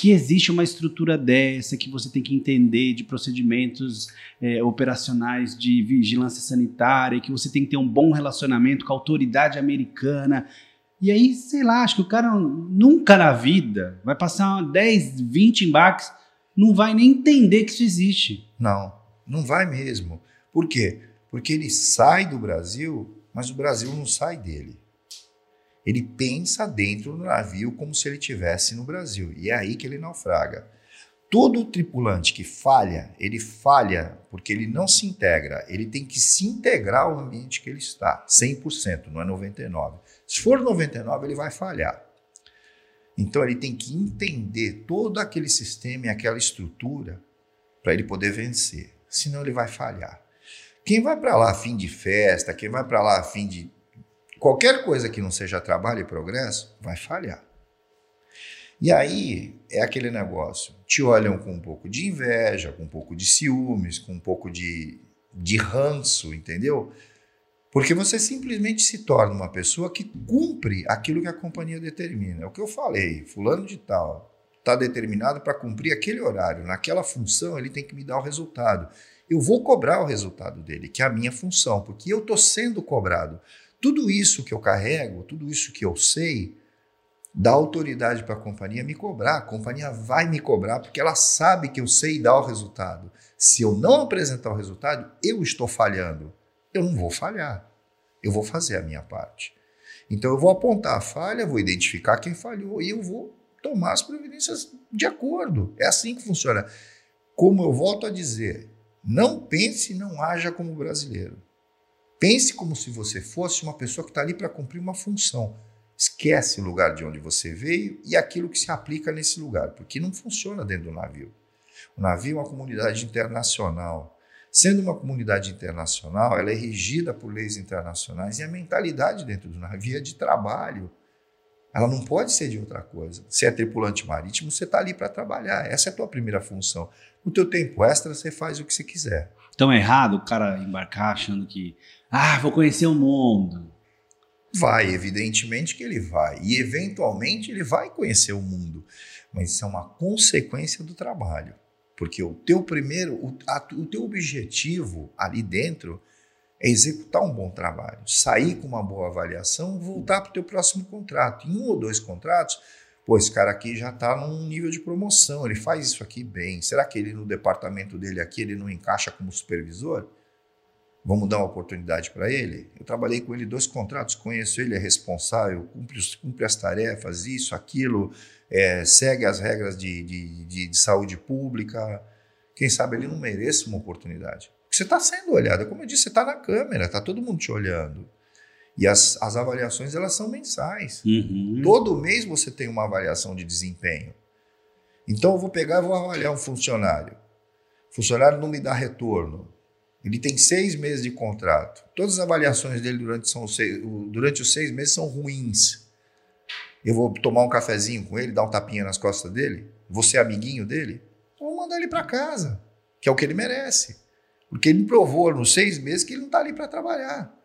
que existe uma estrutura dessa, que você tem que entender de procedimentos é, operacionais de vigilância sanitária, que você tem que ter um bom relacionamento com a autoridade americana. E aí, sei lá, acho que o cara nunca na vida vai passar 10, 20 embarques, não vai nem entender que isso existe. Não, não vai mesmo. Por quê? Porque ele sai do Brasil, mas o Brasil não sai dele. Ele pensa dentro do navio como se ele estivesse no Brasil. E é aí que ele naufraga. Todo tripulante que falha, ele falha porque ele não se integra. Ele tem que se integrar ao ambiente que ele está. 100%, não é 99%. Se for 99%, ele vai falhar. Então ele tem que entender todo aquele sistema e aquela estrutura para ele poder vencer. Senão ele vai falhar. Quem vai para lá a fim de festa, quem vai para lá a fim de Qualquer coisa que não seja trabalho e progresso vai falhar. E aí é aquele negócio: te olham com um pouco de inveja, com um pouco de ciúmes, com um pouco de, de ranço, entendeu? Porque você simplesmente se torna uma pessoa que cumpre aquilo que a companhia determina. É o que eu falei, fulano de tal está determinado para cumprir aquele horário, naquela função, ele tem que me dar o resultado. Eu vou cobrar o resultado dele, que é a minha função, porque eu estou sendo cobrado. Tudo isso que eu carrego, tudo isso que eu sei, dá autoridade para a companhia me cobrar. A companhia vai me cobrar porque ela sabe que eu sei dar o resultado. Se eu não apresentar o resultado, eu estou falhando. Eu não vou falhar. Eu vou fazer a minha parte. Então eu vou apontar a falha, vou identificar quem falhou e eu vou tomar as providências de acordo. É assim que funciona. Como eu volto a dizer, não pense e não haja como brasileiro. Pense como se você fosse uma pessoa que está ali para cumprir uma função. Esquece o lugar de onde você veio e aquilo que se aplica nesse lugar, porque não funciona dentro do navio. O navio é uma comunidade internacional. Sendo uma comunidade internacional, ela é regida por leis internacionais e a mentalidade dentro do navio é de trabalho. Ela não pode ser de outra coisa. Se é tripulante marítimo, você está ali para trabalhar. Essa é a tua primeira função. No teu tempo extra, você faz o que você quiser. É errado o cara embarcar achando que, ah, vou conhecer o mundo. Vai, evidentemente que ele vai. E eventualmente ele vai conhecer o mundo. Mas isso é uma consequência do trabalho. Porque o teu primeiro, o, a, o teu objetivo ali dentro é executar um bom trabalho, sair com uma boa avaliação, voltar para o teu próximo contrato. Em um ou dois contratos, pô, esse cara aqui já está num nível de promoção, ele faz isso aqui bem. Será que ele no departamento dele aqui ele não encaixa como supervisor? Vamos dar uma oportunidade para ele? Eu trabalhei com ele dois contratos, conheço ele, é responsável, cumpre, cumpre as tarefas, isso, aquilo, é, segue as regras de, de, de, de saúde pública. Quem sabe ele não mereça uma oportunidade. Você está sendo olhado. Como eu disse, você está na câmera, está todo mundo te olhando. E as, as avaliações elas são mensais. Uhum. Todo mês você tem uma avaliação de desempenho. Então eu vou pegar e vou avaliar um funcionário. O funcionário não me dá retorno. Ele tem seis meses de contrato. Todas as avaliações dele durante, são seis, durante os seis meses são ruins. Eu vou tomar um cafezinho com ele, dar um tapinha nas costas dele, vou ser amiguinho dele, vou mandar ele para casa, que é o que ele merece. Porque ele provou nos seis meses que ele não está ali para trabalhar.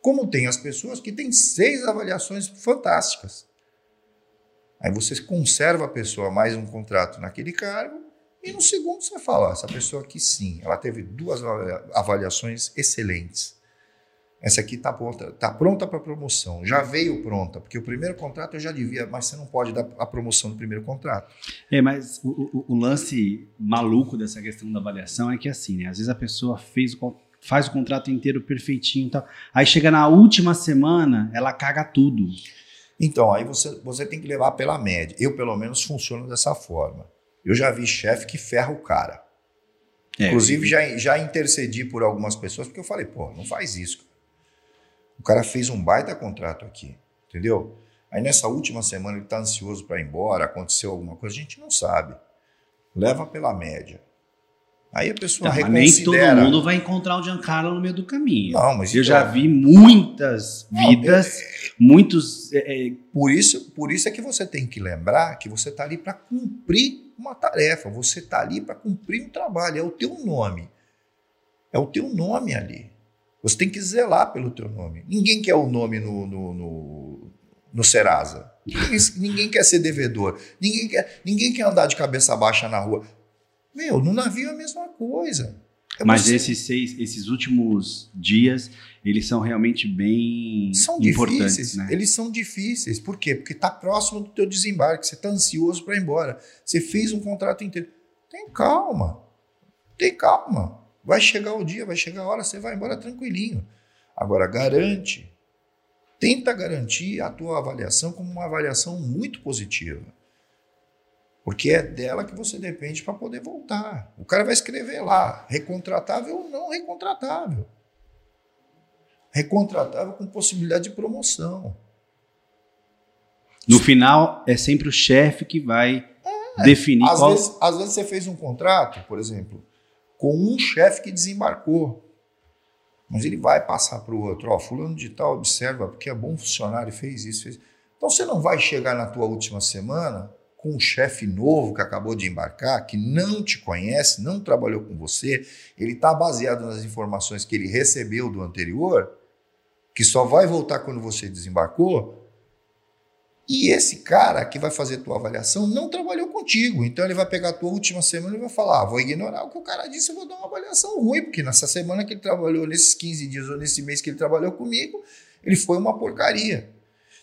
Como tem as pessoas que têm seis avaliações fantásticas. Aí você conserva a pessoa mais um contrato naquele cargo e no segundo você fala, essa pessoa aqui sim, ela teve duas avaliações excelentes. Essa aqui está pronta, tá pronta para promoção. Já veio pronta, porque o primeiro contrato eu já devia, mas você não pode dar a promoção no primeiro contrato. É, mas o, o, o lance maluco dessa questão da avaliação é que assim, né? Às vezes a pessoa fez o, faz o contrato inteiro perfeitinho e tal. Aí chega na última semana, ela caga tudo. Então, aí você, você tem que levar pela média. Eu, pelo menos, funciono dessa forma. Eu já vi chefe que ferra o cara. É, Inclusive, já, já intercedi por algumas pessoas, porque eu falei, pô, não faz isso. O cara fez um baita contrato aqui, entendeu? Aí nessa última semana ele está ansioso para ir embora, aconteceu alguma coisa, a gente não sabe. Leva pela média. Aí a pessoa não, reconsidera. Nem todo mundo vai encontrar o Giancarlo no meio do caminho. Não, mas eu então... já vi muitas vidas, não, é... muitos. É, é... Por isso, por isso é que você tem que lembrar que você está ali para cumprir uma tarefa. Você está ali para cumprir um trabalho. É o teu nome. É o teu nome ali. Você tem que zelar pelo teu nome. Ninguém quer o nome no, no, no, no Serasa. Ninguém, ninguém, quer ser devedor. Ninguém quer, ninguém quer andar de cabeça baixa na rua. Meu, no navio é a mesma coisa. É Mas você... esses seis, esses últimos dias, eles são realmente bem são importantes, difíceis. Né? Eles são difíceis. Por quê? Porque está próximo do teu desembarque. Você está ansioso para ir embora. Você fez um contrato inteiro. Tem calma. Tem calma. Vai chegar o dia, vai chegar a hora, você vai embora tranquilinho. Agora, garante, tenta garantir a tua avaliação como uma avaliação muito positiva. Porque é dela que você depende para poder voltar. O cara vai escrever lá, recontratável ou não recontratável. Recontratável com possibilidade de promoção. No final, é sempre o chefe que vai é, definir às qual... Vezes, às vezes você fez um contrato, por exemplo, com um chefe que desembarcou. Mas ele vai passar para o outro, ó, fulano de tal observa, porque é bom funcionário, fez isso, fez Então você não vai chegar na tua última semana com um chefe novo que acabou de embarcar, que não te conhece, não trabalhou com você, ele está baseado nas informações que ele recebeu do anterior, que só vai voltar quando você desembarcou, e esse cara que vai fazer tua avaliação não trabalhou contigo. Então ele vai pegar a tua última semana e vai falar: ah, vou ignorar o que o cara disse e vou dar uma avaliação ruim, porque nessa semana que ele trabalhou, nesses 15 dias ou nesse mês que ele trabalhou comigo, ele foi uma porcaria.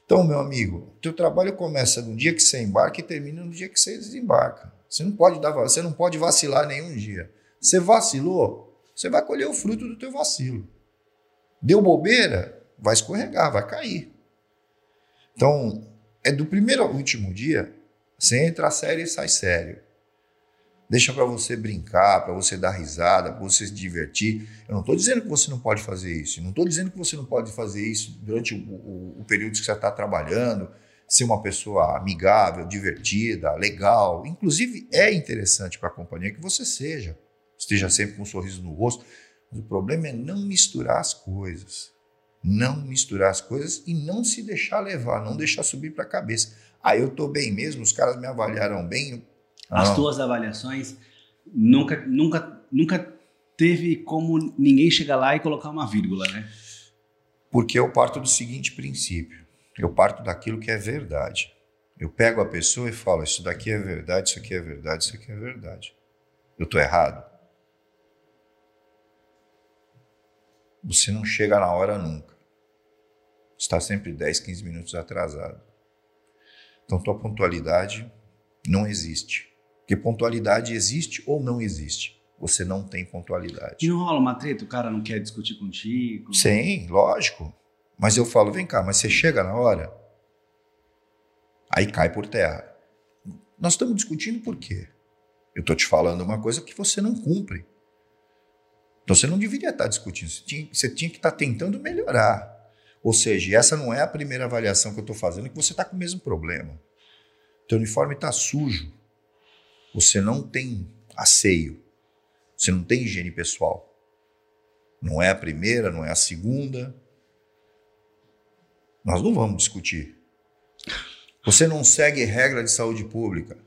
Então, meu amigo, teu trabalho começa no dia que você embarca e termina no dia que você desembarca. Você não pode dar, você não pode vacilar nenhum dia. Você vacilou, você vai colher o fruto do teu vacilo. Deu bobeira, vai escorregar, vai cair. Então, é do primeiro ao último dia, você entra sério e sai sério. Deixa para você brincar, para você dar risada, para você se divertir. Eu não estou dizendo que você não pode fazer isso. não estou dizendo que você não pode fazer isso durante o, o, o período que você está trabalhando. Ser uma pessoa amigável, divertida, legal. Inclusive, é interessante para a companhia que você seja. esteja sempre com um sorriso no rosto. Mas o problema é não misturar as coisas. Não misturar as coisas e não se deixar levar, não deixar subir para a cabeça. Ah, eu estou bem mesmo, os caras me avaliaram bem. As tuas avaliações nunca, nunca, nunca teve como ninguém chegar lá e colocar uma vírgula, né? Porque eu parto do seguinte princípio: eu parto daquilo que é verdade. Eu pego a pessoa e falo: Isso daqui é verdade, isso aqui é verdade, isso aqui é verdade. Eu estou errado? Você não chega na hora nunca. Está sempre 10, 15 minutos atrasado. Então, tua pontualidade não existe. Porque pontualidade existe ou não existe você não tem pontualidade. E não rola uma treta? O cara não quer discutir contigo? Sim, lógico. Mas eu falo, vem cá, mas você chega na hora? Aí cai por terra. Nós estamos discutindo por quê? Eu estou te falando uma coisa que você não cumpre. Então você não deveria estar discutindo, você tinha, você tinha que estar tentando melhorar. Ou seja, essa não é a primeira avaliação que eu estou fazendo, que você está com o mesmo problema. Teu uniforme está sujo. Você não tem asseio. Você não tem higiene pessoal. Não é a primeira, não é a segunda. Nós não vamos discutir. Você não segue regra de saúde pública.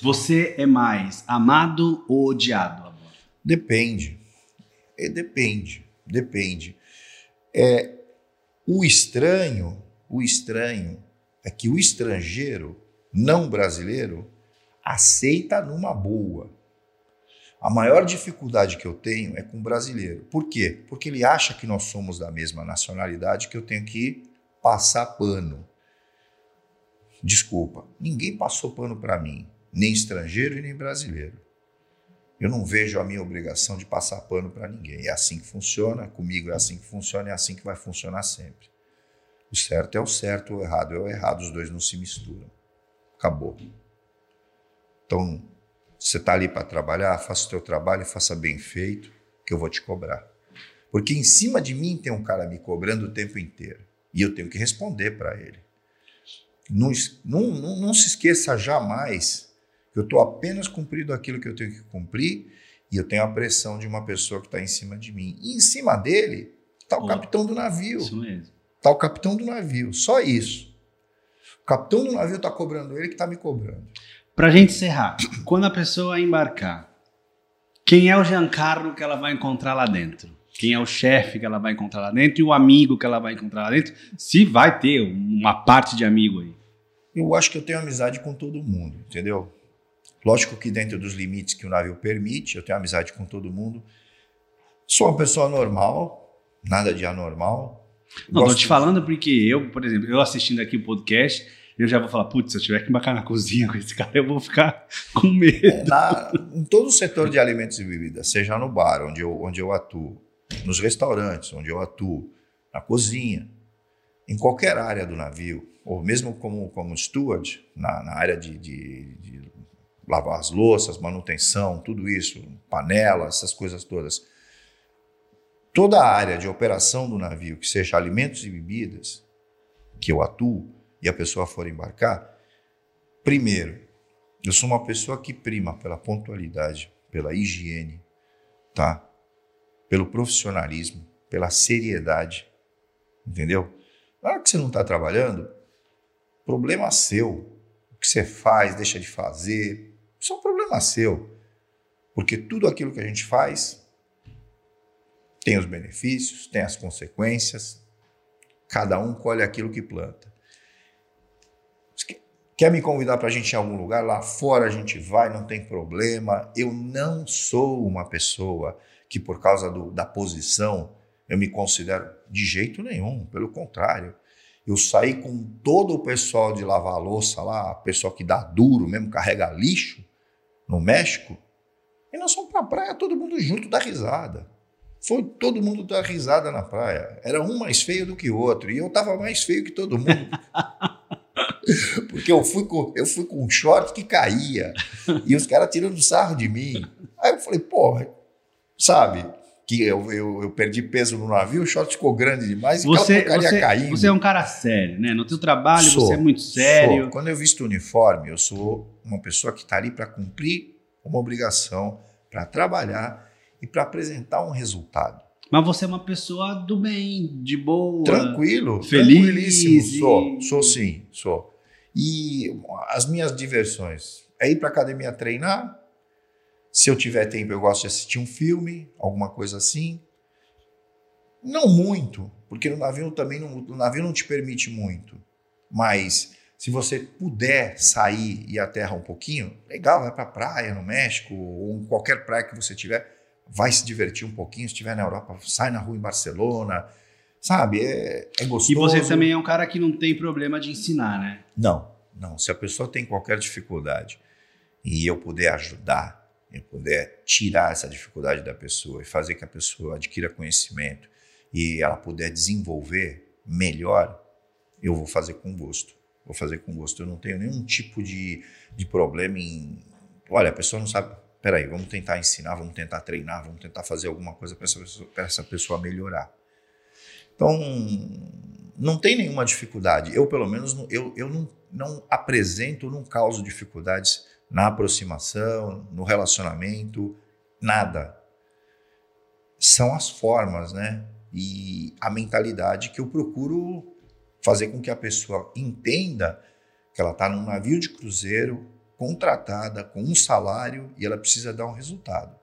Você é mais amado ou odiado, amor? Depende. É, depende. Depende. É, o estranho, o estranho é que o estrangeiro não brasileiro aceita numa boa. A maior dificuldade que eu tenho é com o brasileiro. Por quê? Porque ele acha que nós somos da mesma nacionalidade que eu tenho que passar pano. Desculpa, ninguém passou pano para mim, nem estrangeiro e nem brasileiro. Eu não vejo a minha obrigação de passar pano para ninguém. É assim que funciona, comigo é assim que funciona, é assim que vai funcionar sempre. O certo é o certo, o errado é o errado, os dois não se misturam. Acabou. Então, você está ali para trabalhar, faça o teu trabalho e faça bem feito, que eu vou te cobrar. Porque em cima de mim tem um cara me cobrando o tempo inteiro. E eu tenho que responder para ele. Não, não, não, se esqueça jamais que eu estou apenas cumprindo aquilo que eu tenho que cumprir e eu tenho a pressão de uma pessoa que está em cima de mim. E em cima dele está o capitão do navio. Isso mesmo. Está o capitão do navio. Só isso. O capitão do navio está cobrando ele que está me cobrando. Para a gente encerrar, quando a pessoa embarcar, quem é o Giancarlo que ela vai encontrar lá dentro? Quem é o chefe que ela vai encontrar lá dentro e o amigo que ela vai encontrar lá dentro? Se vai ter uma parte de amigo aí. Eu acho que eu tenho amizade com todo mundo, entendeu? Lógico que dentro dos limites que o navio permite, eu tenho amizade com todo mundo. Sou uma pessoa normal, nada de anormal. Não, Gosto tô te falando porque eu, por exemplo, eu assistindo aqui o podcast, eu já vou falar, putz, se eu tiver que embarcar na cozinha com esse cara, eu vou ficar com medo. É, na, em todo o setor de alimentos e bebidas, seja no bar, onde eu, onde eu atuo, nos restaurantes, onde eu atuo, na cozinha, em qualquer área do navio, ou mesmo como, como steward, na, na área de, de, de lavar as louças, manutenção, tudo isso, panelas, essas coisas todas. Toda a área de operação do navio, que seja alimentos e bebidas, que eu atuo, e a pessoa for embarcar, primeiro, eu sou uma pessoa que prima pela pontualidade, pela higiene, tá? Pelo profissionalismo, pela seriedade, entendeu? Na hora que você não está trabalhando, problema seu. O que você faz, deixa de fazer, isso é um problema seu. Porque tudo aquilo que a gente faz tem os benefícios, tem as consequências, cada um colhe aquilo que planta. Quer me convidar para a gente em algum lugar? Lá fora a gente vai, não tem problema. Eu não sou uma pessoa que, por causa do, da posição, eu me considero de jeito nenhum. Pelo contrário, eu saí com todo o pessoal de lavar louça lá, pessoal que dá duro mesmo, carrega lixo, no México, e nós fomos para a praia todo mundo junto da risada. Foi todo mundo dar risada na praia. Era um mais feio do que o outro. E eu estava mais feio que todo mundo. Porque eu fui com, eu fui com um short que caía. E os caras tirando sarro de mim. Aí eu falei, porra, sabe? que eu, eu, eu, perdi peso no navio, o short ficou grande demais você, e você, caindo. Você é um cara sério, né? No teu trabalho sou, você é muito sério. Sou. Quando eu visto o uniforme, eu sou uma pessoa que está ali para cumprir uma obrigação, para trabalhar e para apresentar um resultado. Mas você é uma pessoa do bem, de boa. Tranquilo, feliz. Tranquilíssimo. Sou, sou sim, sou. E as minhas diversões é ir para academia treinar. Se eu tiver tempo, eu gosto de assistir um filme, alguma coisa assim. Não muito, porque no navio também não, o navio não te permite muito. Mas se você puder sair e terra um pouquinho, legal, vai para a praia no México ou em qualquer praia que você tiver vai se divertir um pouquinho. Se estiver na Europa, sai na rua em Barcelona. Sabe? É, é gostoso. E você também é um cara que não tem problema de ensinar, né? Não, não. Se a pessoa tem qualquer dificuldade e eu puder ajudar, eu puder tirar essa dificuldade da pessoa e fazer que a pessoa adquira conhecimento e ela puder desenvolver melhor, eu vou fazer com gosto. Vou fazer com gosto. Eu não tenho nenhum tipo de, de problema em. Olha, a pessoa não sabe peraí, vamos tentar ensinar, vamos tentar treinar, vamos tentar fazer alguma coisa para essa, essa pessoa melhorar. Então, não tem nenhuma dificuldade. Eu, pelo menos, eu, eu não, não apresento, não causo dificuldades na aproximação, no relacionamento, nada. São as formas, né? E a mentalidade que eu procuro fazer com que a pessoa entenda que ela está num navio de cruzeiro, contratada com um salário e ela precisa dar um resultado.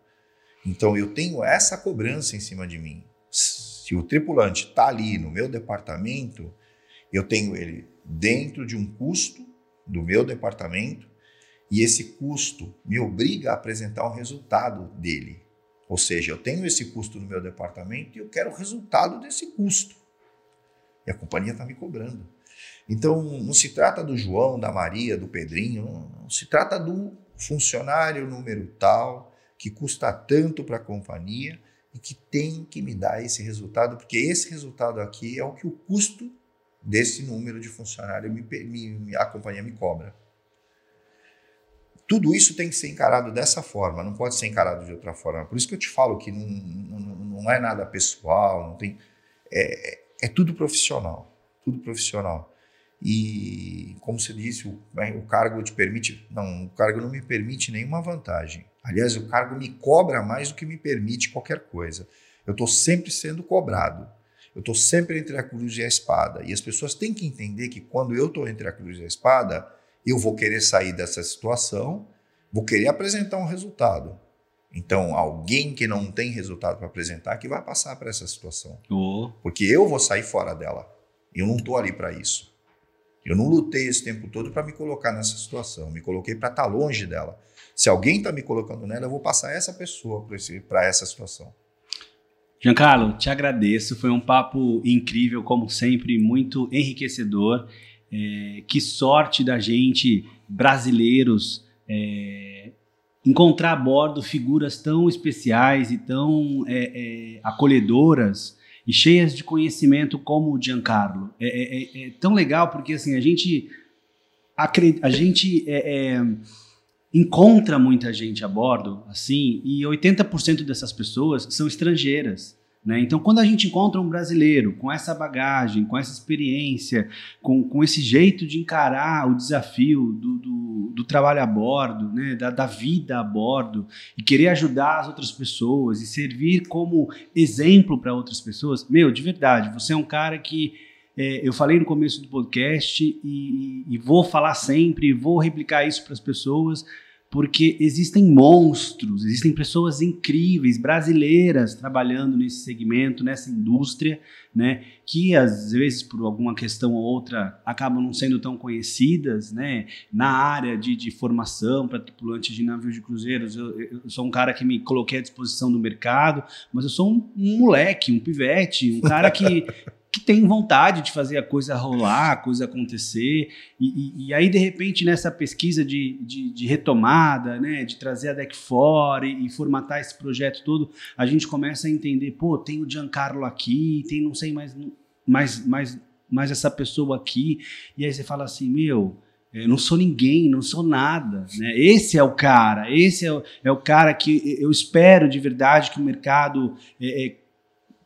Então eu tenho essa cobrança em cima de mim. Se o tripulante está ali no meu departamento, eu tenho ele dentro de um custo do meu departamento e esse custo me obriga a apresentar um resultado dele. Ou seja, eu tenho esse custo no meu departamento e eu quero o resultado desse custo. E a companhia está me cobrando. Então, não se trata do João, da Maria, do Pedrinho, não, não se trata do funcionário número tal, que custa tanto para a companhia e que tem que me dar esse resultado, porque esse resultado aqui é o que o custo desse número de funcionário me, me, a companhia me cobra. Tudo isso tem que ser encarado dessa forma, não pode ser encarado de outra forma. Por isso que eu te falo que não, não, não é nada pessoal, não tem, é, é tudo profissional, tudo profissional. E, como você disse, o, né, o, cargo te permite. Não, o cargo não me permite nenhuma vantagem. Aliás, o cargo me cobra mais do que me permite qualquer coisa. Eu estou sempre sendo cobrado. Eu estou sempre entre a cruz e a espada. E as pessoas têm que entender que quando eu estou entre a cruz e a espada, eu vou querer sair dessa situação, vou querer apresentar um resultado. Então, alguém que não tem resultado para apresentar que vai passar por essa situação. Oh. Porque eu vou sair fora dela. Eu não estou ali para isso. Eu não lutei esse tempo todo para me colocar nessa situação. Me coloquei para estar tá longe dela. Se alguém está me colocando nela, eu vou passar essa pessoa para essa situação. Giancarlo, te agradeço. Foi um papo incrível, como sempre, muito enriquecedor. É, que sorte da gente, brasileiros, é, encontrar a bordo figuras tão especiais e tão é, é acolhedoras e cheias de conhecimento como o Giancarlo. É, é, é, é tão legal porque assim a gente a gente é, é, encontra muita gente a bordo, assim, e 80% dessas pessoas são estrangeiras. Né? Então, quando a gente encontra um brasileiro com essa bagagem, com essa experiência, com, com esse jeito de encarar o desafio do, do, do trabalho a bordo, né? da, da vida a bordo, e querer ajudar as outras pessoas e servir como exemplo para outras pessoas, meu, de verdade, você é um cara que é, eu falei no começo do podcast e, e vou falar sempre, vou replicar isso para as pessoas porque existem monstros, existem pessoas incríveis, brasileiras, trabalhando nesse segmento, nessa indústria, né, que às vezes por alguma questão ou outra acabam não sendo tão conhecidas, né, na área de, de formação para tripulantes de navios de cruzeiros. Eu, eu, sou um cara que me coloquei à disposição do mercado, mas eu sou um, um moleque, um pivete, um cara que que tem vontade de fazer a coisa rolar, a coisa acontecer. E, e, e aí, de repente, nessa pesquisa de, de, de, retomada, né, de trazer a deck fora e, e, formatar esse projeto todo, a gente começa a entender, pô, tem o Giancarlo aqui, tem não sei mais, mais, mais, mais essa pessoa aqui. E aí você fala assim, meu, Eu não sou ninguém, não sou nada. Né? Esse é o cara, esse é o, é o cara que eu espero de verdade que o mercado é, é,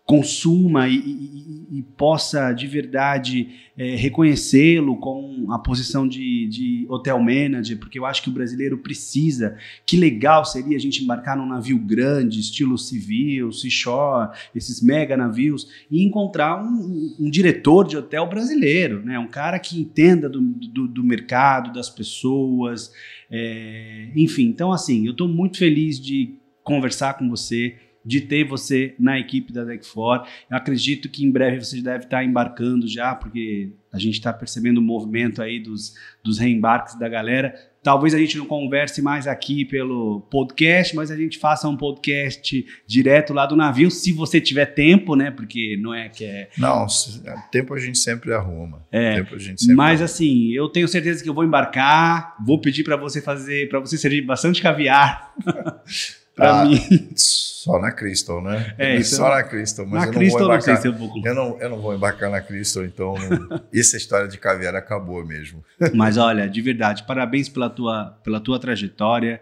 consuma e, e, e, possa de verdade é, reconhecê-lo com a posição de, de, hotel manager, porque eu acho que o brasileiro precisa. Que legal seria a gente embarcar num navio grande, estilo civil, seashore, esses mega navios, e encontrar um, um diretor de hotel brasileiro, né? um cara que entenda do, do, do mercado, das pessoas, é, enfim. Então, assim, eu estou muito feliz de conversar com você de ter você na equipe da Deck4. Eu acredito que em breve você deve estar embarcando já, porque a gente está percebendo o movimento aí dos, dos reembarques da galera. Talvez a gente não converse mais aqui pelo podcast, mas a gente faça um podcast direto lá do navio, se você tiver tempo, né? Porque não é que é. Não, tempo a gente sempre arruma. É. Tempo a gente sempre mas arruma. assim, eu tenho certeza que eu vou embarcar. Vou pedir para você fazer, para você servir bastante caviar. para ah, mim. Só na Crystal, né? É, então, só na Crystal. Mas na eu não Crystal vou embarcar, não sei se eu não, eu não vou embarcar na Crystal, então não, essa história de caviar acabou mesmo. Mas olha, de verdade, parabéns pela tua, pela tua trajetória.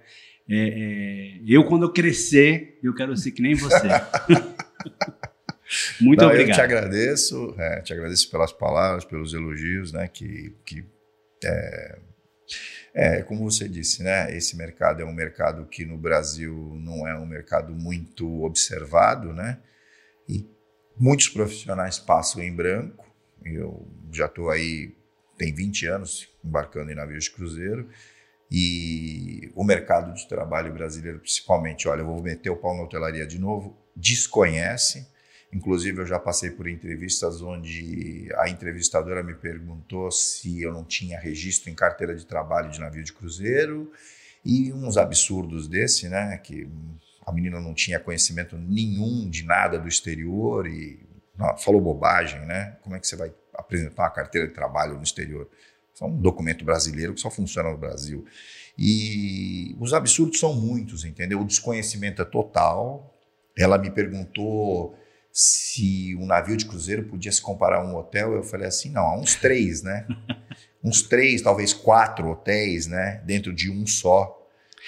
É, é, eu, quando eu crescer, eu quero ser que nem você. Muito não, obrigado. Eu te agradeço, é, te agradeço pelas palavras, pelos elogios, né? Que, que é, como você disse, né? Esse mercado é um mercado que no Brasil não é um mercado muito observado, né? E muitos profissionais passam em branco. Eu já estou aí, tem 20 anos embarcando em navios de cruzeiro. E o mercado de trabalho brasileiro, principalmente, olha, eu vou meter o pau na hotelaria de novo, desconhece Inclusive, eu já passei por entrevistas onde a entrevistadora me perguntou se eu não tinha registro em carteira de trabalho de navio de cruzeiro e uns absurdos desse, né? Que a menina não tinha conhecimento nenhum de nada do exterior e falou bobagem, né? Como é que você vai apresentar uma carteira de trabalho no exterior? é um documento brasileiro que só funciona no Brasil. E os absurdos são muitos, entendeu? O desconhecimento é total. Ela me perguntou se um navio de cruzeiro podia se comparar a um hotel, eu falei assim, não, há uns três, né? uns três, talvez quatro hotéis, né? Dentro de um só.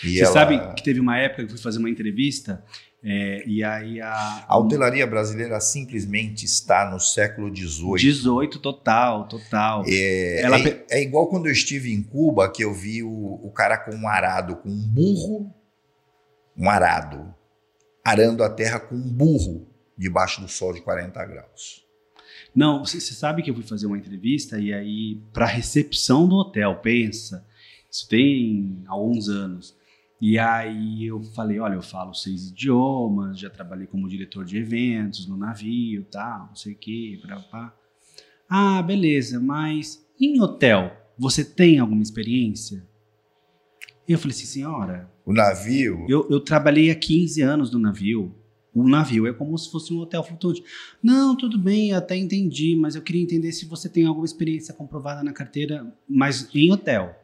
E Você ela... sabe que teve uma época que eu fui fazer uma entrevista é, e aí a... A hotelaria brasileira simplesmente está no século XVIII. XVIII, total, total. É, ela... é, é, igual quando eu estive em Cuba, que eu vi o, o cara com um arado, com um burro, um arado, arando a terra com um burro debaixo do sol de 40 graus. Não, você, sabe que eu fui fazer uma entrevista e aí, para recepção do hotel, pensa, isso tem alguns anos. E aí eu falei, olha, eu falo seis idiomas, já trabalhei como diretor de eventos no navio, tal, não sei o quê. Ah, beleza, mas em hotel, você tem alguma experiência? E eu falei assim, senhora... O navio... Eu, eu trabalhei há 15 anos no navio o navio é como se fosse um hotel flutuante. Não, tudo bem, até entendi, mas eu queria entender se você tem alguma experiência comprovada na carteira, mas em hotel.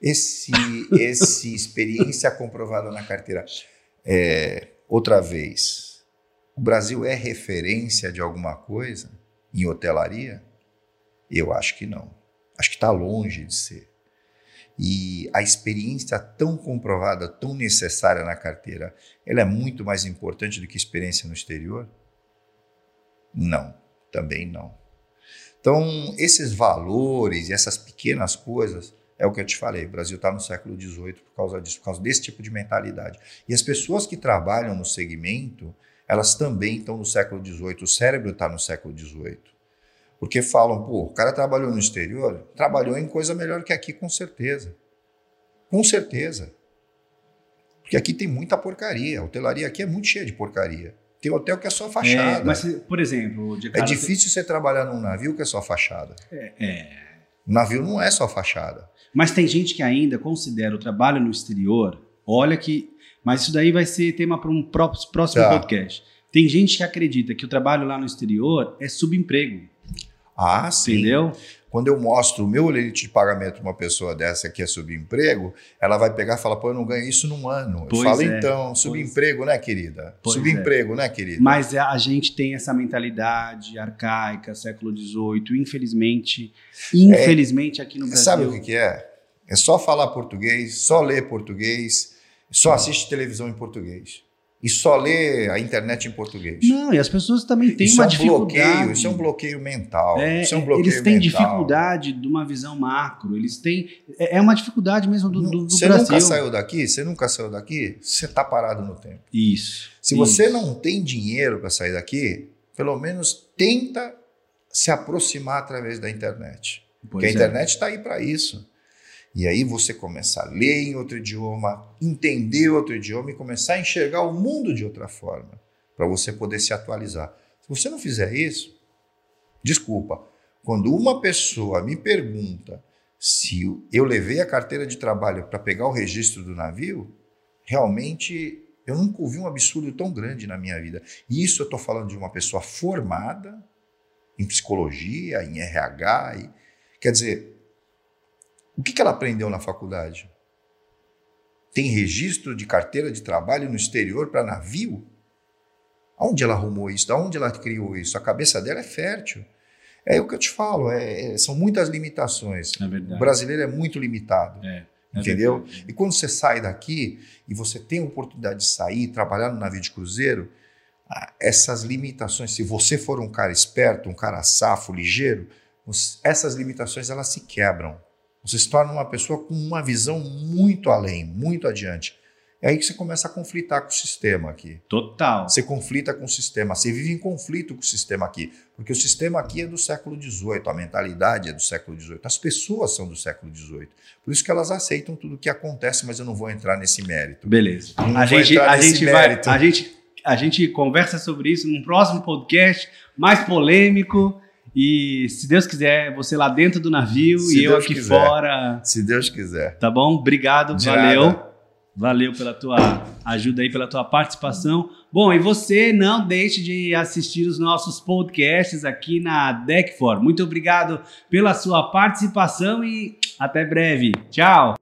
Esse, esse experiência comprovada na carteira. É, outra vez, o Brasil é referência de alguma coisa em hotelaria? Eu acho que não. Acho que está longe de ser. E a experiência tão comprovada, tão necessária na carteira, ela é muito mais importante do que experiência no exterior? Não, também não. Então, esses valores e essas pequenas coisas, é o que eu te falei, o Brasil está no século XVIII por causa disso, por causa desse tipo de mentalidade. E as pessoas que trabalham no segmento, elas também estão no século XVIII, o cérebro está no século XVIII. Porque falam, pô, o cara trabalhou no exterior, trabalhou em coisa melhor que aqui, com certeza. Com certeza. Porque aqui tem muita porcaria. A hotelaria aqui é muito cheia de porcaria. Tem hotel que é só fachada. É, mas, por exemplo... é difícil você trabalhar num navio que é só fachada. É, é. O navio não é só fachada. Mas tem gente que ainda considera o trabalho no exterior... Olha que... Mas isso daí vai ser tema para um próximo tá. podcast. Tem gente que acredita que o trabalho lá no exterior é subemprego. Ah, sim. Entendeu? Quando eu mostro o meu limite de pagamento para uma pessoa dessa que é subemprego, ela vai pegar e falar, pô, eu não ganho isso num ano. Pois eu falo, é, então, subemprego, né, querida? Pois subemprego, é. né, querida? Mas a gente tem essa mentalidade arcaica, século XVIII, infelizmente, infelizmente é, aqui no Brasil. Sabe o que, que é? É só falar português, só ler português, só assiste televisão em português. E só lê a internet em português. Não, e as pessoas também têm isso uma é um dificuldade. bloqueio, isso é um bloqueio mental. É, isso é um bloqueio eles têm mental. dificuldade de uma visão macro. Eles têm. É é uma dificuldade mesmo do, do, do Você Brasil. nunca saiu daqui? Você nunca saiu daqui? Você está parado no tempo. Isso. Se isso. você não tem dinheiro para sair daqui, pelo menos tenta se aproximar através da internet. Pois Porque a é. internet está aí para isso. E aí você começa a ler em outro idioma, entender outro idioma e começar a enxergar o mundo de outra forma, para você poder se atualizar. Se você não fizer isso, desculpa, quando uma pessoa me pergunta se eu levei a carteira de trabalho para pegar o registro do navio, realmente eu nunca ouvi um absurdo tão grande na minha vida. E isso eu estou falando de uma pessoa formada em psicologia, em RH. E, quer dizer, o que, que ela aprendeu na faculdade? Tem registro de carteira de trabalho no exterior para navio? Aonde ela arrumou isso? Aonde ela criou isso? A cabeça dela é fértil. É o que eu te falo, é- é- são muitas limitações. É O brasileiro é muito limitado. É, é Entendeu? verdade. E quando você sai daqui e você tem a oportunidade de sair, trabalhar no navio de cruzeiro, essas limitações, se você for um cara esperto, um cara safo, ligeiro, essas limitações elas se quebram. Você se torna uma pessoa com uma visão muito além, muito adiante. É aí que você começa a conflitar com o sistema aqui. Total. Você conflita com o sistema, você vive em conflito com o sistema aqui, porque o sistema aqui é do século XVIII, a mentalidade é do século XVIII, as pessoas são do século XVIII. Por isso que elas aceitam tudo o que acontece, mas eu não vou entrar nesse mérito. Beleza. Não A gente, a gente vai. mérito. A gente, a gente conversa sobre isso num próximo podcast mais polêmico. E se Deus quiser, você lá dentro do navio Se e eu Deus aqui quiser. fora. Se Deus quiser. Tá bom? Obrigado, De valeu. nada. Valeu pela tua ajuda aí, pela tua participação. Bom, e você não deixe de assistir os nossos podcasts aqui na Deckfor. Muito obrigado pela sua participação e até breve. Tchau!